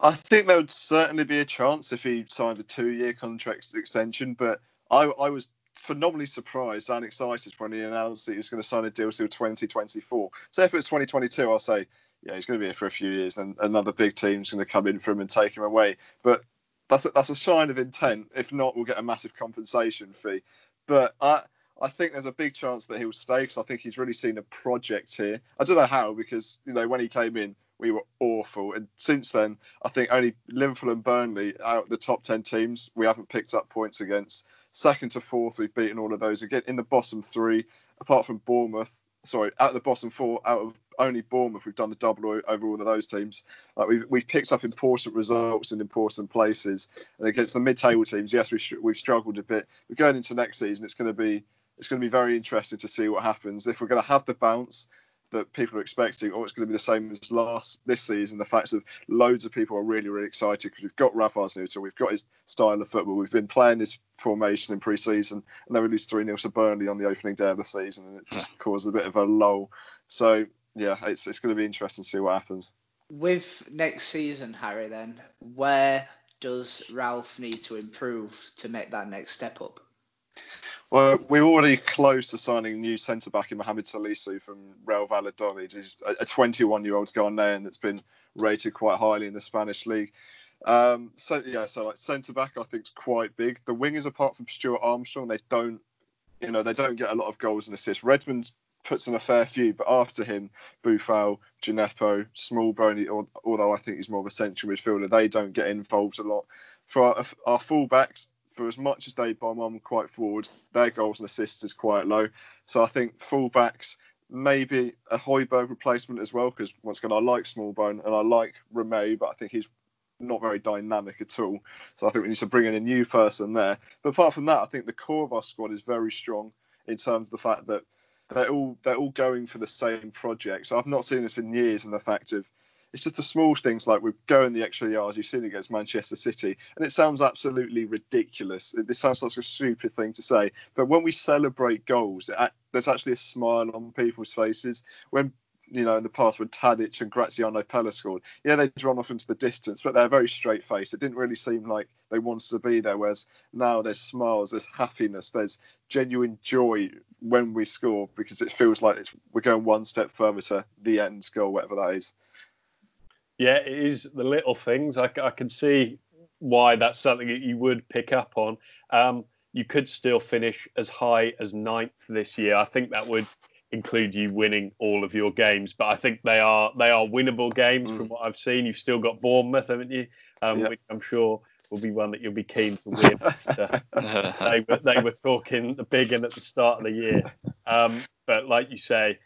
I think there would certainly be a chance if he signed a two-year contract extension, but I, I was phenomenally surprised and excited when he announced that he was going to sign a deal till 2024. So if it's 2022, I'll say, yeah, he's going to be here for a few years, and another big team's going to come in for him and take him away. But that's a, that's a sign of intent. If not, we'll get a massive compensation fee. But I I think there's a big chance that he'll stay because I think he's really seen a project here. I don't know how because you know when he came in we were awful, and since then I think only Liverpool and Burnley out of the top ten teams we haven't picked up points against. Second to fourth we've beaten all of those again in the bottom three, apart from Bournemouth. Sorry, of the bottom four, out of only Bournemouth, we've done the double over all of those teams. Like we've we've picked up important results in important places, and against the mid-table teams, yes, we've we've struggled a bit. But going into next season, it's going to be it's going to be very interesting to see what happens. If we're going to have the bounce that people are expecting, or it's going to be the same as last this season, the fact that loads of people are really, really excited because we've got Rafa Hasenhüttl, we've got his style of football, we've been playing his formation in pre-season, and then we lose 3 0 to Burnley on the opening day of the season, and it just caused a bit of a lull. So, yeah, it's, it's going to be interesting to see what happens. With next season, Harry, then, where does Ralph need to improve to make that next step up? Well, we're already close to signing new centre back in Mohamed Salisu from Real Valladolid. He's a 21 year old Ghanaian that's been rated quite highly in the Spanish league. Um, so yeah, so like centre back, I think is quite big. The wingers, apart from Stuart Armstrong, they don't, you know, they don't get a lot of goals and assists. Redmond puts in a fair few, but after him, Boufal, Djenepo, Smallbone, although I think he's more of a central midfielder, they don't get involved a lot. For our, our fullbacks, for as much as they bomb on quite forward, their goals and assists is quite low. So I think fullbacks, maybe a Højbjerg replacement as well, because once again, I like Smallbone and I like Romeu, but I think he's not very dynamic at all. So I think we need to bring in a new person there. But apart from that, I think the core of our squad is very strong in terms of the fact that they're all they're all going for the same project. So I've not seen this in years, in the fact of it's just the small things like we're going the extra yards you've seen against Manchester City, and it sounds absolutely ridiculous. This sounds like a stupid thing to say, but when we celebrate goals, it, there's actually a smile on people's faces. When you know, in the past when Tadic and Graziano Pellè scored, yeah, they'd run off into the distance, but they're very straight faced. It didn't really seem like they wanted to be there. Whereas now there's smiles, there's happiness, there's genuine joy when we score because it feels like we're going one step further to the end goal, whatever that is. Yeah, it is the little things. I, I can see why that's something that you would pick up on. Um, you could still finish as high as ninth this year. I think that would include you winning all of your games, but I think they are they are winnable games mm. from what I've seen. You've still got Bournemouth, haven't you? Um, yep. Which I'm sure will be one that you'll be keen to win. they, were, they were talking the big one at the start of the year, um, but like you say,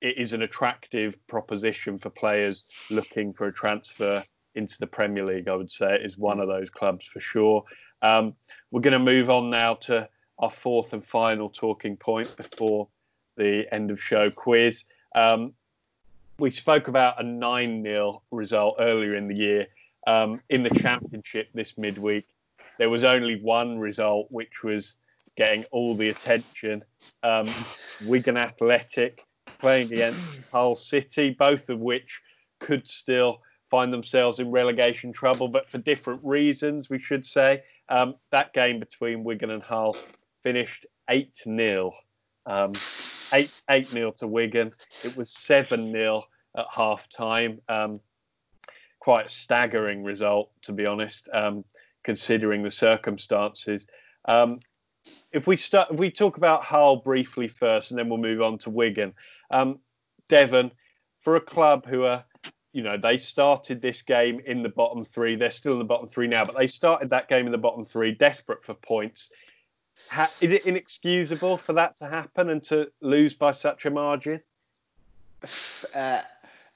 it is an attractive proposition for players looking for a transfer into the Premier League. I would say it is one of those clubs for sure. Um, we're going to move on now to our fourth and final talking point before the end of show quiz. Um, we spoke about a 9 0 result earlier in the year. Um, in the championship this midweek, there was only one result which was getting all the attention. Um, Wigan Athletic playing against Hull City, both of which could still find themselves in relegation trouble, but for different reasons, we should say. Um, that game between Wigan and Hull finished 8 0. Um, 8 8 0 to Wigan. It was 7 0 at half time. Um, quite a staggering result, to be honest, um, considering the circumstances. Um, if we start, if we talk about Hull briefly first, and then we'll move on to Wigan. Um, Devon, for a club who are you know, they started this game in the bottom three. They're still in the bottom three now, but they started that game in the bottom three, desperate for points. Ha- is it inexcusable for that to happen and to lose by such a margin? Uh,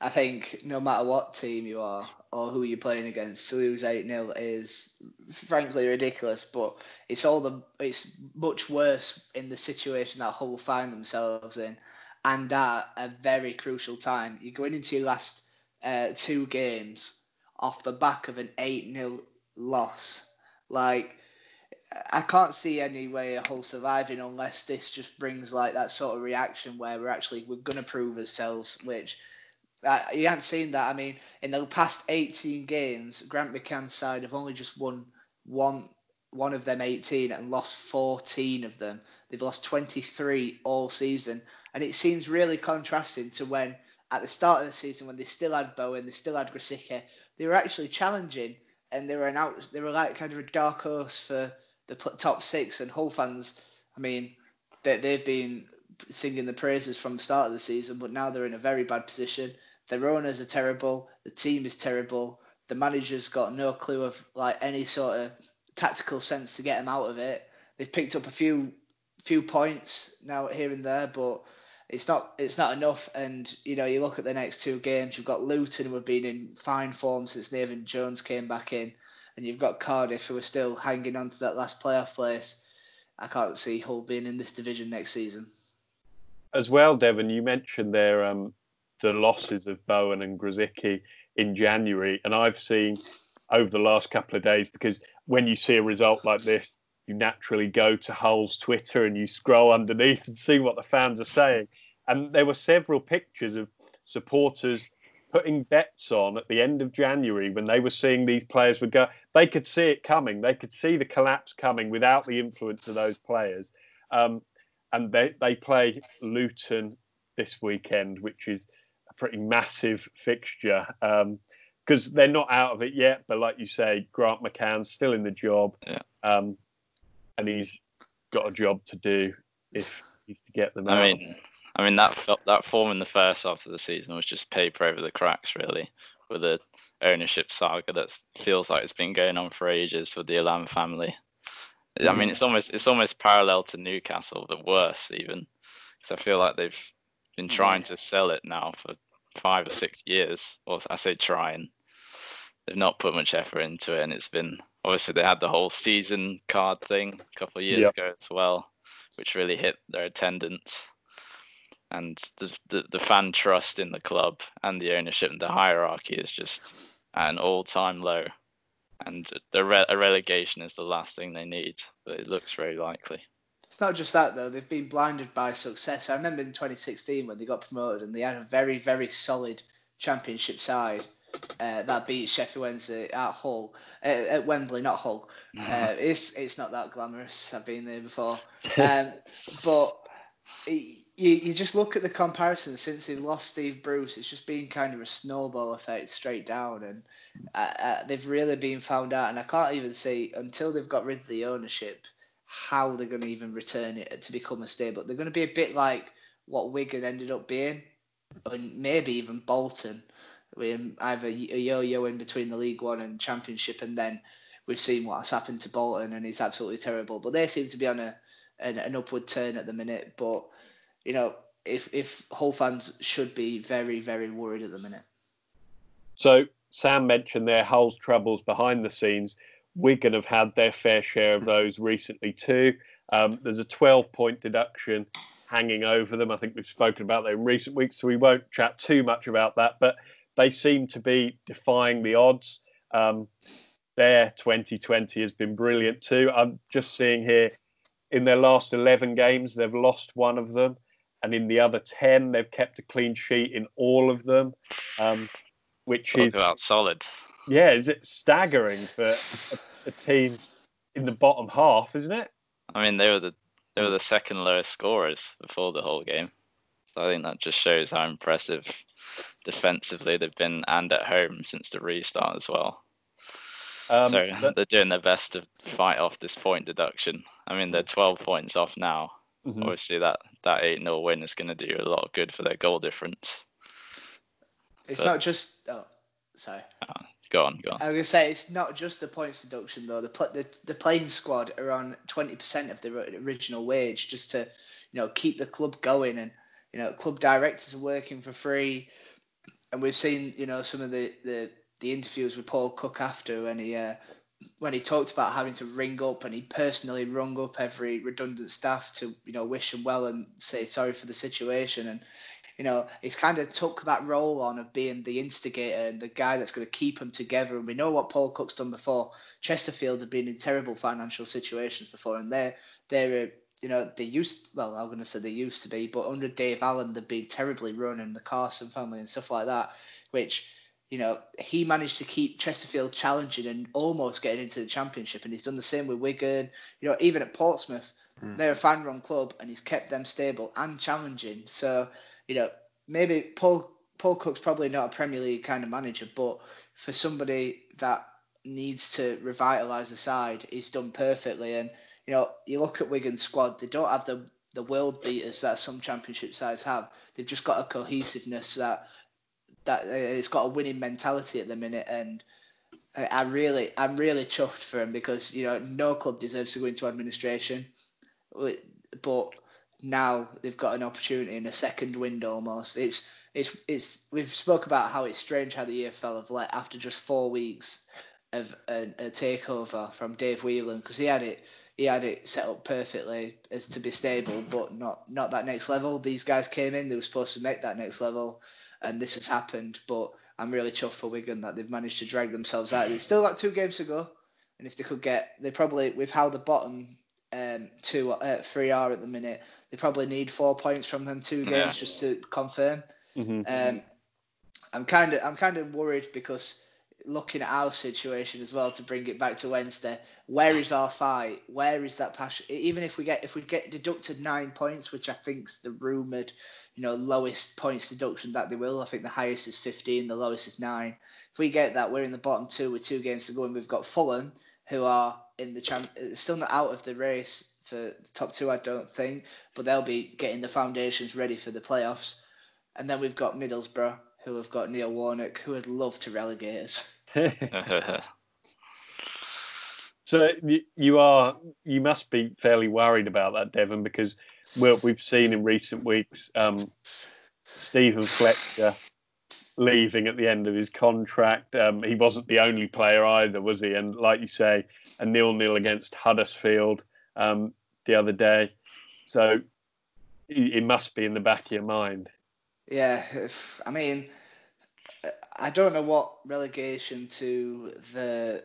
I think no matter what team you are or who you're playing against, to lose 8 0 is frankly ridiculous. But it's all the it's much worse in the situation that Hull find themselves in, and at a very crucial time. You're going into your last uh, two games off the back of an 8 0 loss. Like, I can't see any way of Hull surviving unless this just brings like that sort of reaction where we're actually we're gonna prove ourselves, which uh, you haven't seen that. I mean, in the past 18 games, Grant McCann's side have only just won one one of them 18 and lost 14 of them. They've lost 23 all season, and it seems really contrasting to when at the start of the season when they still had Bowen, they still had Grosicki, they were actually challenging and they were an out, they were like kind of a dark horse for the top six. And Hull fans, I mean, they, they've been singing the praises from the start of the season, but now they're in a very bad position. Their owners are terrible. The team is terrible. The manager's got no clue of like any sort of tactical sense to get them out of it. They've picked up a few few points now here and there, but it's not it's not enough. And you know, you look at the next two games. You've got Luton who have been in fine form since Nathan Jones came back in, and you've got Cardiff who are still hanging on to that last playoff place. I can't see Hull being in this division next season. As well, Devon, you mentioned there um, the losses of Bowen and Grosicki in January, and I've seen over the last couple of days because when you see a result like this, you naturally go to Hull's Twitter and you scroll underneath and see what the fans are saying. And there were several pictures of supporters putting bets on at the end of January when they were seeing these players would go. They could see it coming. They could see the collapse coming without the influence of those players. Um, and they, they play Luton this weekend, which is a pretty massive fixture. because um, they're not out of it yet, but like you say, Grant McCann's still in the job. Yeah. Um, and he's got a job to do if he's to get them I out. mean, I mean that that form in the first half of the season was just paper over the cracks, really, with the ownership saga that feels like it's been going on for ages with the Allam family. I mean, it's mm. almost it's almost parallel to Newcastle, but worse even, because I feel like they've been mm. trying to sell it now for five or six years. Or I say trying, they've not put much effort into it, and it's been obviously they had the whole season card thing a couple of years yep. ago as well, which really hit their attendance. And the, the, the fan trust in the club and the ownership and the hierarchy is just at an all time low. And the re- a relegation is the last thing they need, but it looks very likely. It's not just that though; they've been blinded by success. I remember in 2016 when they got promoted and they had a very, very solid championship side, uh, that beat Sheffield Wednesday at Hull, uh, at Wembley, not Hull. Uh, it's it's not that glamorous. I've been there before, um, but you, you just look at the comparison since they lost Steve Bruce, it's just been kind of a snowball effect straight down, and uh, uh, they've really been found out. And I can't even see until they've got rid of the ownership how they're going to even return it to become a stable. They're going to be a bit like what Wigan ended up being, and maybe even Bolton, with either a yo-yo in between the League One and Championship, and then we've seen what's happened to Bolton, and it's absolutely terrible. But they seem to be on a an, an upward turn at the minute, but you know, if if Hull fans should be very very worried at the minute. So Sam mentioned their Hull's troubles behind the scenes. Wigan have had their fair share of those recently too. Um, there's a 12 point deduction hanging over them. I think we've spoken about that in recent weeks, so we won't chat too much about that. But they seem to be defying the odds. Um, their 2020 has been brilliant too. I'm just seeing here in their last 11 games, they've lost one of them and in the other 10 they've kept a clean sheet in all of them um, which Talk is about solid yeah is it staggering for a, a, team in the bottom half isn't it i mean they were the they were the second lowest scorers before the whole game so i think that just shows how impressive defensively they've been and at home since the restart as well um, so but, they're doing their best to fight off this point deduction i mean they're 12 points off now Mm-hmm. Obviously, that that eight 0 win is going to do a lot of good for their goal difference. It's but, not just. Oh, sorry. Uh, go on, go on. I was gonna say it's not just the points deduction though. The the the playing squad are on twenty percent of the original wage just to you know keep the club going, and you know club directors are working for free, and we've seen you know some of the the the interviews with Paul Cook after when he uh, when he talked about having to ring up and he personally rung up every redundant staff to you know wish them well and say sorry for the situation. And you know he's kind of took that role on of being the instigator and the guy that's going to keep them together. And we know what Paul Cook's done before. Chesterfield have been in terrible financial situations before and they're they're you know they used well I'm going to say they used to be but under Dave Allen they've been terribly run and the Carson family and stuff like that which you know, he managed to keep Chesterfield challenging and almost getting into the championship. And he's done the same with Wigan. You know, even at Portsmouth, mm. they're a fan run club and he's kept them stable and challenging. So, you know, maybe Paul Paul Cook's probably not a Premier League kind of manager, but for somebody that needs to revitalise the side, he's done perfectly. And, you know, you look at Wigan's squad, they don't have the the world beaters that some championship sides have. They've just got a cohesiveness that that uh, it's got a winning mentality at the minute, and I really, I'm really chuffed for him because you know no club deserves to go into administration, but now they've got an opportunity in a second window almost. It's it's it's we've spoke about how it's strange how the EFL have let after just four weeks of a, a takeover from Dave Whelan because he had it he had it set up perfectly as to be stable, but not not that next level. These guys came in; they were supposed to make that next level, and this has happened. But I'm really chuffed for Wigan that they've managed to drag themselves out. It's still got two games to go, and if they could get, they probably with how the bottom um, two, uh, three are at the minute, they probably need four points from them two games yeah. just to confirm. Mm-hmm. Um, I'm kind of, I'm kind of worried because looking at our situation as well to bring it back to Wednesday. Where is our fight? Where is that passion? Even if we get if we get deducted nine points, which I think's the rumored, you know, lowest points deduction that they will. I think the highest is fifteen, the lowest is nine. If we get that, we're in the bottom two with two games to go, and we've got Fulham who are in the champ, uh, still not out of the race for the top two, I don't think, but they'll be getting the foundations ready for the playoffs. And then we've got Middlesbrough, who have got Neil Warnock, who would love to relegate us. so you are you must be fairly worried about that, Devon, because well, we've seen in recent weeks um, Steven Fletcher leaving at the end of his contract. Um, he wasn't the only player either, was he? And like you say, a nil-nil against Huddersfield um, the other day. So it must be in the back of your mind. Yeah, if, I mean, I don't know what relegation to the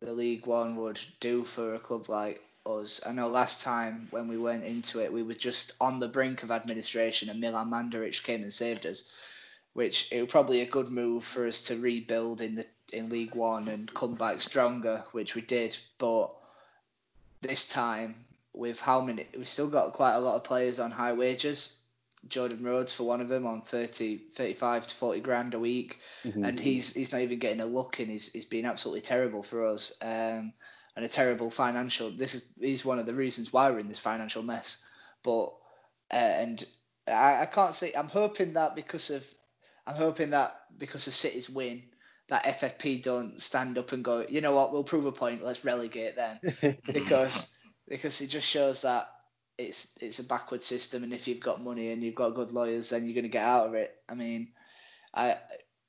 the League One would do for a club like us. I know last time when we went into it, we were just on the brink of administration, and Milan Mandaric came and saved us. Which it was probably a good move for us to rebuild in the in League One and come back stronger, which we did. But this time, with how many, we've still got quite a lot of players on high wages Jordan Rhodes for one of them on 30, 35 to 40 grand a week. Mhm. And he's he's not even getting a look in. He's, he's been absolutely terrible for us um, and a terrible financial. This is he's one of the reasons why we're in this financial mess. But, uh, and I, I can't say, I'm hoping that because of, I'm hoping that because of City's win, that FFP don't stand up and go, you know what, we'll prove a point, let's relegate then because because it just shows that it's it's a backward system, and if you've got money and you've got good lawyers, then you're going to get out of it. I mean, I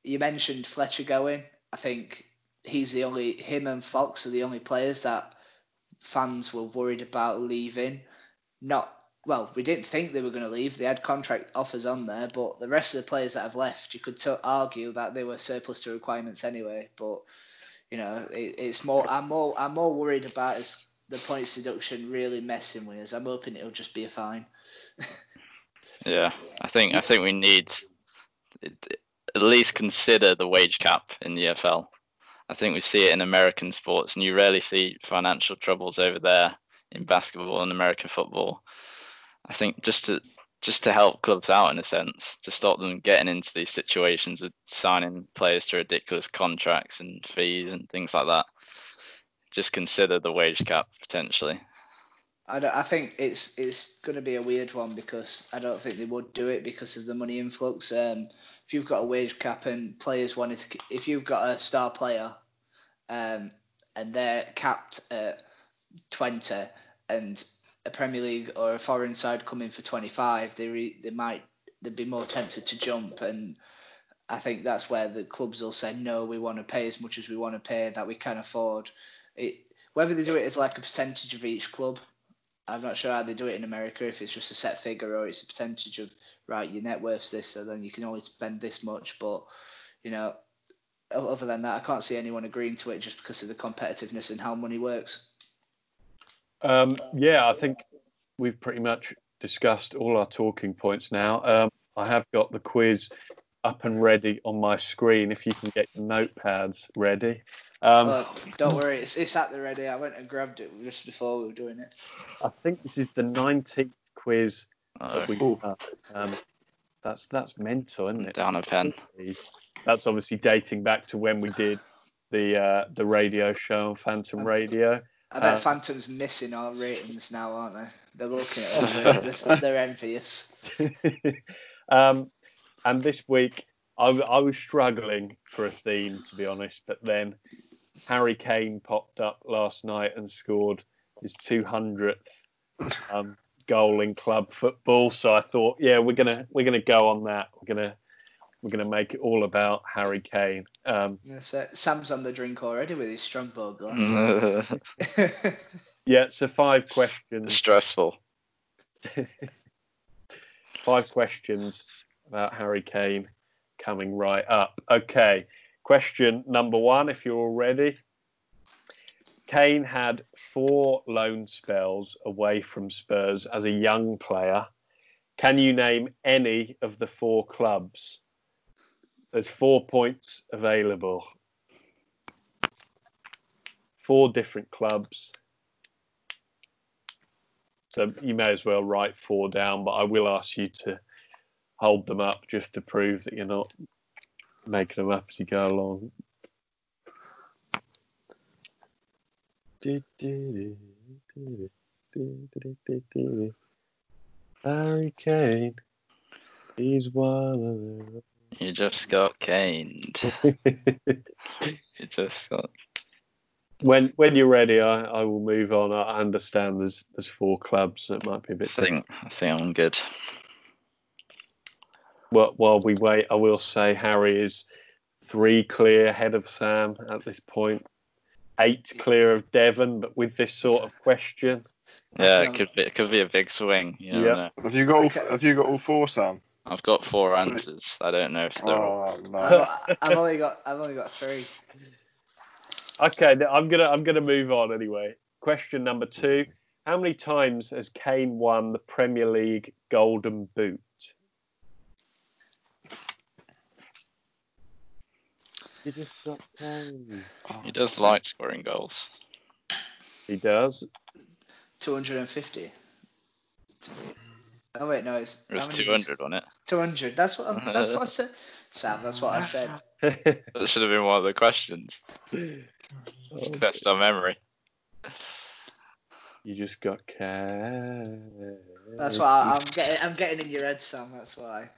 you mentioned Fletcher going. I think he's the only him and Fox are the only players that fans were worried about leaving. Not well, we didn't think they were going to leave. They had contract offers on there, but the rest of the players that have left, you could t- argue that they were surplus to requirements anyway. But you know, it, it's more. I'm more. I'm more worried about is the points deduction really messing with us. I'm hoping it'll just be a fine. Yeah, I think I think we need at least consider the wage cap in the EFL. I think we see it in American sports, and you rarely see financial troubles over there in basketball and American football. I think just to just to help clubs out in a sense, to stop them getting into these situations of signing players to ridiculous contracts and fees and things like that. Just consider the wage cap potentially. I, I think it's it's going to be a weird one because I don't think they would do it because of the money influx. Um, if you've got a wage cap and players wanted to, if you've got a star player, um, and they're capped at twenty, and a Premier League or a foreign side come in for twenty five, they re, they might they'd be more tempted to jump, and I think that's where the clubs will say no, we want to pay as much as we want to pay that we can afford. It whether they do it as like a percentage of each club I'm not sure how they do it in America. If it's just a set figure or it's a percentage of right, your net worth's this, so then you can only spend this much. But you know, other than that, I can't see anyone agreeing to it just because of the competitiveness and how money works. Um, yeah, I think we've pretty much discussed all our talking points now. Um, I have got the quiz up and ready on my screen. If you can get your notepads ready. Um, Well, don't worry, it's, it's at the ready. I went and grabbed it just before we were doing it. I think this is the 19th quiz Oh, that we've. Um, that's that's mental, isn't it? down a pen. That's obviously dating back to when we did the uh, the radio show on Phantom Radio. I bet Uh, Phantom's missing our ratings now, aren't they? They're looking at us. They're, they're, they're envious. um, and this week, I was struggling for a theme, to be honest. But then Harry Kane popped up last night and scored his 200th um, goal in club football. So I thought, yeah, we're gonna we're gonna go on that. We're gonna we're gonna make it all about Harry Kane. Um, Yes, uh, Sam's on the drink already with his Strongbow glass. Mm. yeah, so five questions. Stressful. five questions about Harry Kane coming right up. Okay, question number one, if you're all ready. Kane had four loan spells away from Spurs as a young player. Can you name any of the four clubs? There's four points available. Four different clubs. So you may as well write four down, but I will ask you to hold them up just to prove that you're not making them up as you go along. Harry Kane, he's one You just got caned. of. You just got. when when you're ready, I, I will move on. I understand there's there's four clubs that might be a bit. I think I think I'm good. Well, while we wait, I will say Harry is three clear ahead of Sam at this point, eight clear of Devon. But with this sort of question, Yeah, it could be. It could be a big swing. You never Yeah. know. Have you got all, have you got all four, Sam? I've got four answers. I don't know if they're. all... Oh no. I've, I've only got I've only got three. okay, I'm gonna I'm gonna move on anyway. Question number two: How many times has Kane won the Premier League Golden Boot? You just got Kane. He does like scoring goals. He does. Two hundred and fifty. Oh wait, no, it's It was how many two is- hundred on it. 200. That's what I, that's what I said. Sam, that's what I said. That should have been one of the questions. Oh, Best on memory. you just got carried. That's why I, I'm getting. I'm getting in your head, Sam. That's why.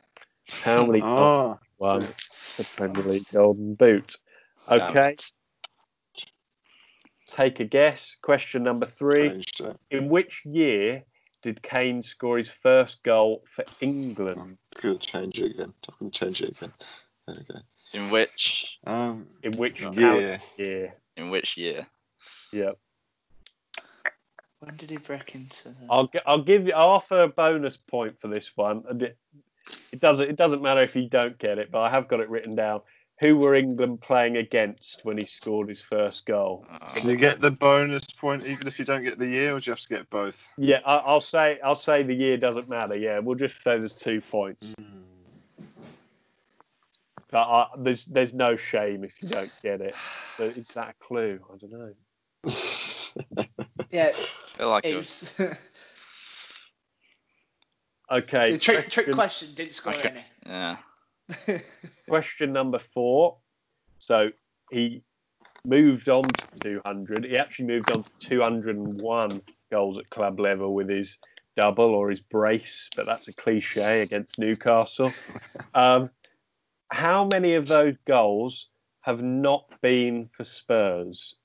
How many times Ah, won the Premier League Golden Boot? Okay, take a guess. Question number three. In which year did Kane score his first goal for England? I'm gonna change it again. I'm gonna change it again. There we go. In which Um, In which Yeah. calendar year? in which year? Yep. When did he break into the? I'll I'll give you. I'll offer a bonus point for this one. And it, it doesn't it doesn't matter if you don't get it, but I have got it written down. Who were England playing against when he scored his first goal? can you get the bonus point even if you don't get the year, or do you have to get both? Yeah, I, I'll say I'll say the year doesn't matter. Yeah, we'll just say there's two points. Hmm. But I, there's there's no shame if you don't get it. So is that a clue? I don't know. yeah, I feel like it was, it's Okay. the trick. Trick question- question didn't score Okay. yeah. any. question number four. So he moved on to 200. He actually moved on to 201 goals at club level with his double or his brace, but that's a cliche against Newcastle. Um, how many of those goals have not been for Spurs?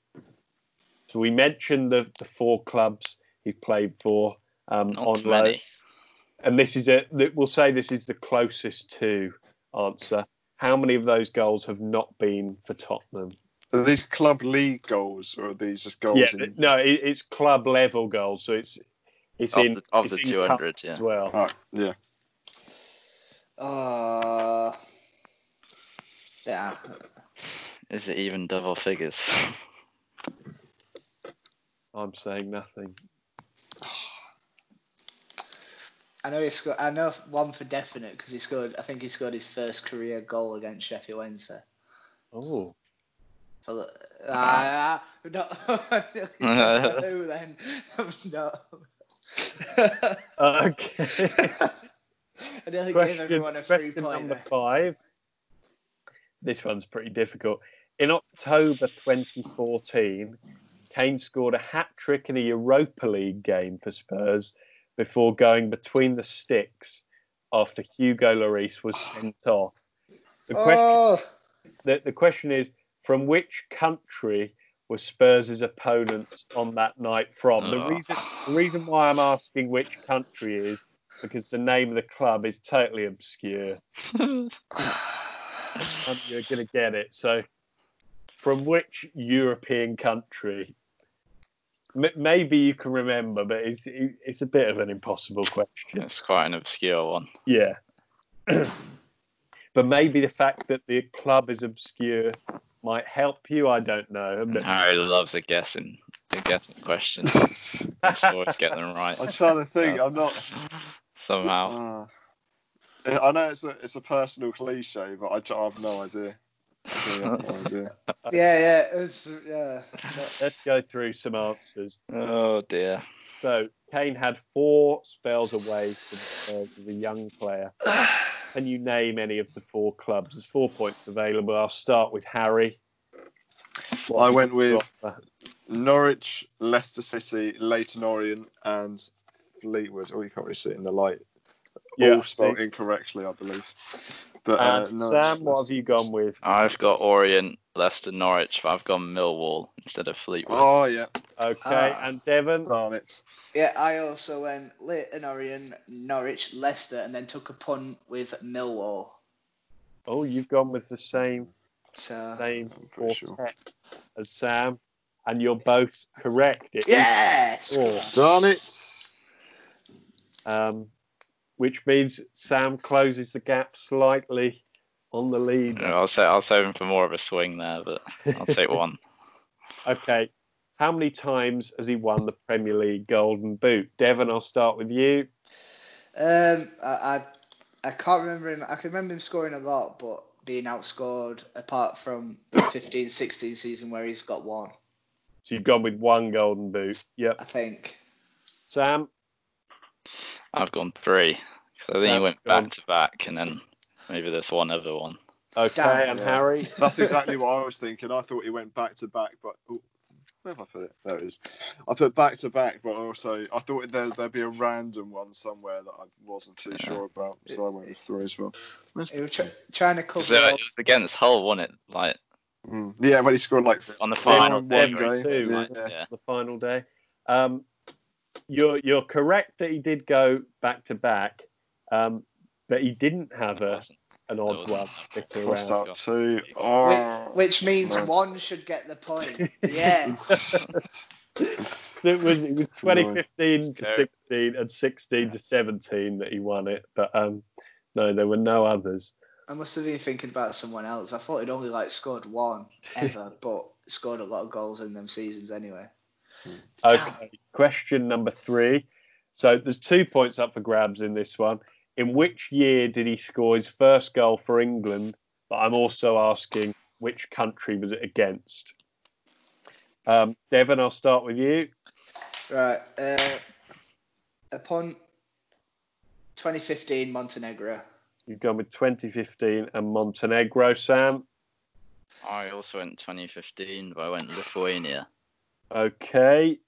So we mentioned the, the four clubs he played for um, Not on too loan many. And this is a we'll say this is the closest to answer. How many of those goals have not been for Tottenham? Are these club league goals, or are these just goals? yeah, in... no, it, it's club level goals, so it's it's Of in the, of it's the two hundred, yeah. as well. Alright, yeah. Uh, yeah. Is it even double figures? I'm saying nothing. I know he scored. I know one for definite because he scored. I think he scored his first career goal against Sheffield Wednesday. Oh, For the, ah, no, I don't know then. no. okay. I nearly gave question everyone a free point. number there. five. This one's pretty difficult. In October 2014, Kane scored a hat trick in a Europa League game for Spurs before going between the sticks after Hugo Lloris was sent off. The oh. question, Oh, the, the question is from which country were Spurs' opponents on that night from? The reason the reason why I'm asking which country is because the name of the club is totally obscure. you're going to get it. So, from which European country? M- maybe you can remember, but it's it's a bit of an impossible question. it's quite an obscure one. Yeah. but maybe the fact that the club is obscure might help you. I don't know. And But- Harry loves a guessing, a guessing question. Just always get them right I'm trying to think. I'm not. somehow. Uh, I know it's a it's a personal cliche, but I, I have no idea. I really have no idea. yeah, yeah. It's yeah. Let's go through some answers. Oh dear. So Kane had four spells away from Spurs as a young player. Can you name any of the four clubs? There's four points available. I'll start with Harry. What I went with got? Norwich, Leicester City, Leyton Orient, and Fleetwood. Oh, you can't really see it in the light. Yeah, All spelled see. incorrectly, I believe. But uh, And Norwich, Sam, what have you gone with? I've got Orient, Leicester, Norwich, but I've gone Millwall instead of Fleetwood. Oh yeah, Okay, Ah. and Devon. darn it. Yeah, I also went Leyton Orient, Norwich, Leicester, and then took a punt with Millwall. Oh, you've gone with the same So same I'm sure. as Sam, and you're both correct. It is yes, four, Darn it. um, which means Sam closes the gap slightly on the lead. Yeah, I was, I was hoping for more of a swing there, but I'll take one. Okay, how many times has he won the Premier League Golden Boot? Devon, I'll start with you. Um, I, I I can't remember him. I can remember him scoring a lot, but being outscored apart from the 15-16 season where he's got one. So you've gone with one Golden Boot. Yep. I think. Sam. I've gone three. 'Cause I think he Sam's went gone- back to back, and then maybe there's one other one. Okay, Damn. and Yeah. Harry. That's exactly what I was thinking. I thought he went back to back, but oh, where have I put it? There it is. I put back to back, but also I thought there, there'd be a random one somewhere that I wasn't too Yeah. sure about, so I went with three as well. He was trying to cover. So it was against Hull, wasn't it? Like Mm. Yeah, when he scored like on the final day, one Every game. two, Yeah, like, yeah. yeah. the final day. Um, you're you're correct that he did go back to back, um, but he didn't have a, an odd one stick Crossed around. out two. Which, Oh. which means no. one should get the point. Yeah. It was it was 2015 to 16 and 16 to 17 that he won it, but um, no, there were no others. I must have been thinking about someone else. I thought he'd only like scored one ever, but scored a lot of goals in them seasons anyway. Okay, question number three. So there's two points up for grabs in this one. In which year did he score his first goal for England? But I'm also asking which country was it against? Um, Devon, I'll start with you. Right. Uh, upon 2015 Montenegro. You've gone with 2015 and Montenegro, Sam. I also went 2015, but I went Lithuania. Okay.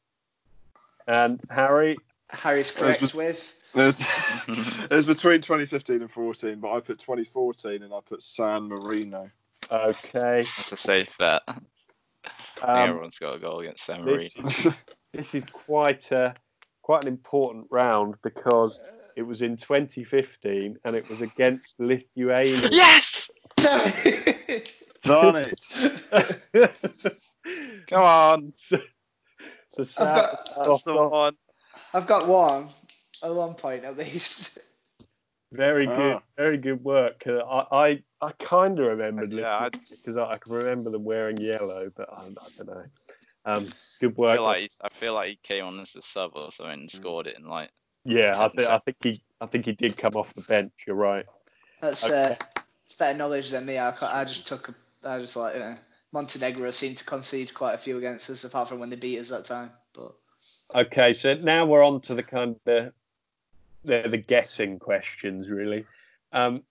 And Harry, Harry's correct with. It was, it was between 2015 and 14, but I put 2014 and I put San Marino. okay. That's a safe bet. I think Um, everyone's got a goal against San this, Marino. is, this is quite a quite an important round because it was in 2015 and it was against Lithuania. Yes! Darn it! Come on! so, so Sam, got- That's the one. I've got one. At one point at least. very good, Ah. very good work. Uh, I I, I kind of remembered Yeah, because I, I can remember them wearing yellow, but I, I don't know. Um, good I work. feel, like I feel like he came on as a sub or something and scored it in like. yeah, I 10 think I think he I think he did come off the bench. You're right. That's Okay. uh, it's better knowledge than me. I, I just took. A, I just like you know, Montenegro seemed to concede quite a few against us, apart from when they beat us that time. But Okay, so now we're on to the kind of the, the guessing questions, really. Um,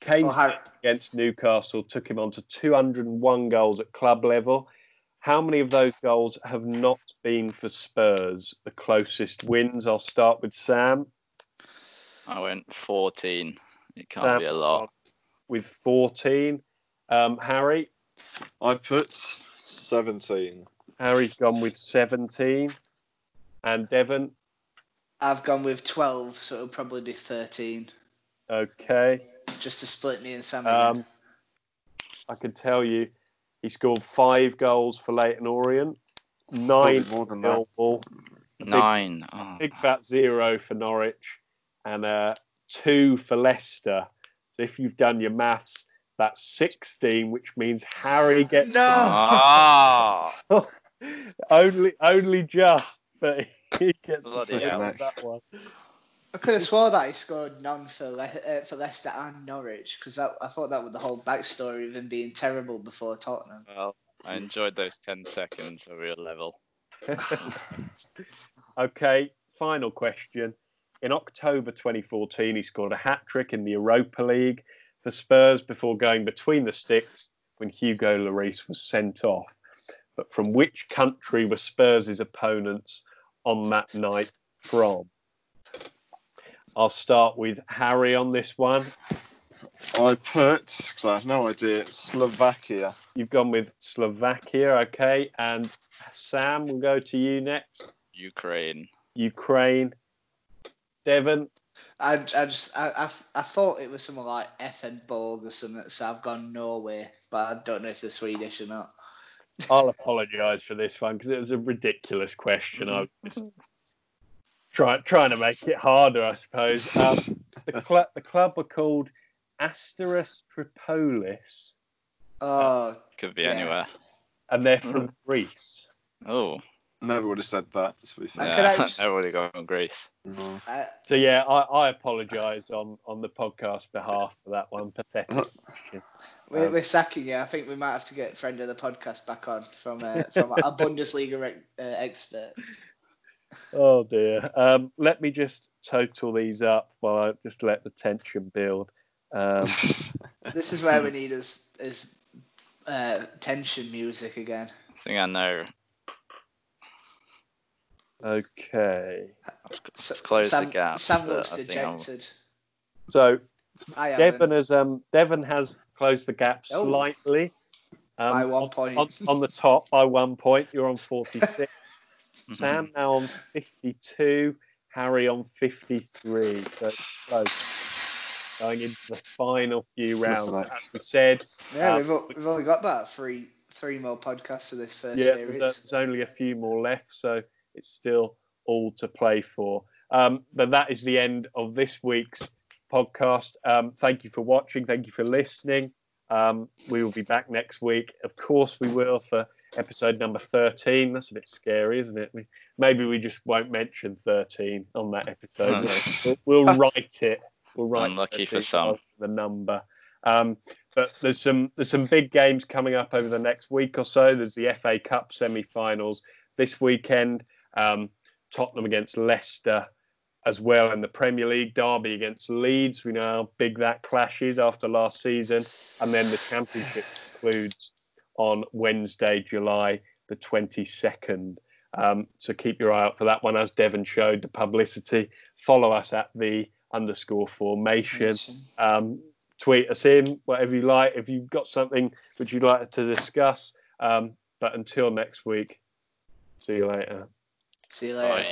Kane's oh, Harry, against Newcastle took him on to 201 goals at club level. How many of those goals have not been for Spurs? The closest wins. I'll start with Sam I went 14. It can't Sam be a lot. with 14. Um, Harry, I put 17. Harry's gone with 17, and Devon. I've gone with twelve, so it'll probably be thirteen, Okay. just to split me and Sam. Um. I can tell you, he scored five goals for Leyton Orient, nine Probably more than that. Millwall, big- Nine. Oh, big fat zero for Norwich, and uh, two for Leicester. So if you've done your maths, that's 16, which means Harry gets no. Ah! only only just, but he gets the Bloody spin on that one. I could have swore that he scored none for Le- uh, for Leicester and Norwich because I thought that was the whole backstory of him being terrible before Tottenham. Well, I enjoyed those 10 seconds of real level. okay, final question. In October 2014, he scored a hat trick in the Europa League for Spurs before going between the sticks when Hugo Lloris was sent off. But from which country were Spurs' opponents on that night from? I'll start with Harry on this one. I put, because I have no idea, Slovakia. You've gone with Slovakia, okay. And Sam, we'll go to you next. Ukraine. Ukraine. Devon, I, I just I, I, I thought it was something like F and Borg or something, so I've gone Norway, but I don't know if they're Swedish or not. I'll apologise for this one because it was a ridiculous question. I was just try, trying to make it harder, I suppose. Um, the, cl- the club were called Asteras Tripolis, Oh, Could be Yeah. anywhere. and they're from Greece. Oh, Never would have said that, to be I fair. could yeah. actu- Everybody got on Greece. No. I, So yeah, I, I apologise on on the podcast behalf for that one. Pathetic. we're, Um, we're sacking you. I think we might have to get friend of the podcast back on from uh, from a Bundesliga rec- uh, expert. Oh dear. Um, let me just total these up while I just let the tension build. Um, This is where we need is is uh, tension music again. I think I know. Okay. I've closed Sam, the gap. Sam looks I I'm- dejected. So I haven't. Devon has um Devon has closed the gap Oh. slightly. Um, by one on- point. on, on the top by one point. You're on 46. Sam now on 52. Harry on 53. So close. Going into the final few rounds. As we said, yeah, uh, we've, o- we've only got about three three more podcasts of this first yeah, series. there's only a few more left, so it's still all to play for. Um, but that is the end of this week's podcast. Um, thank you for watching. Thank you for listening. Um, we will be back next week. Of course, we will for episode number 13. That's a bit scary, isn't it? We, maybe we just won't mention 13 on that episode. we'll, we'll write it. We'll write Unlucky for 13 some. The number. Um, but there's some there's some big games coming up over the next week or so. There's the FA Cup semi-finals this weekend. Um, Tottenham against Leicester as well in the Premier League. Derby against Leeds. We know how big that clash is after last season. And then the Championship concludes on Wednesday, July the 22nd. Um, so keep your eye out for that one. As Devon showed, the publicity. Follow us at the underscore Fourmation. Um, tweet us in, whatever you like. If you've got something which you'd like to discuss. Um, but until next week, see you later. See you later.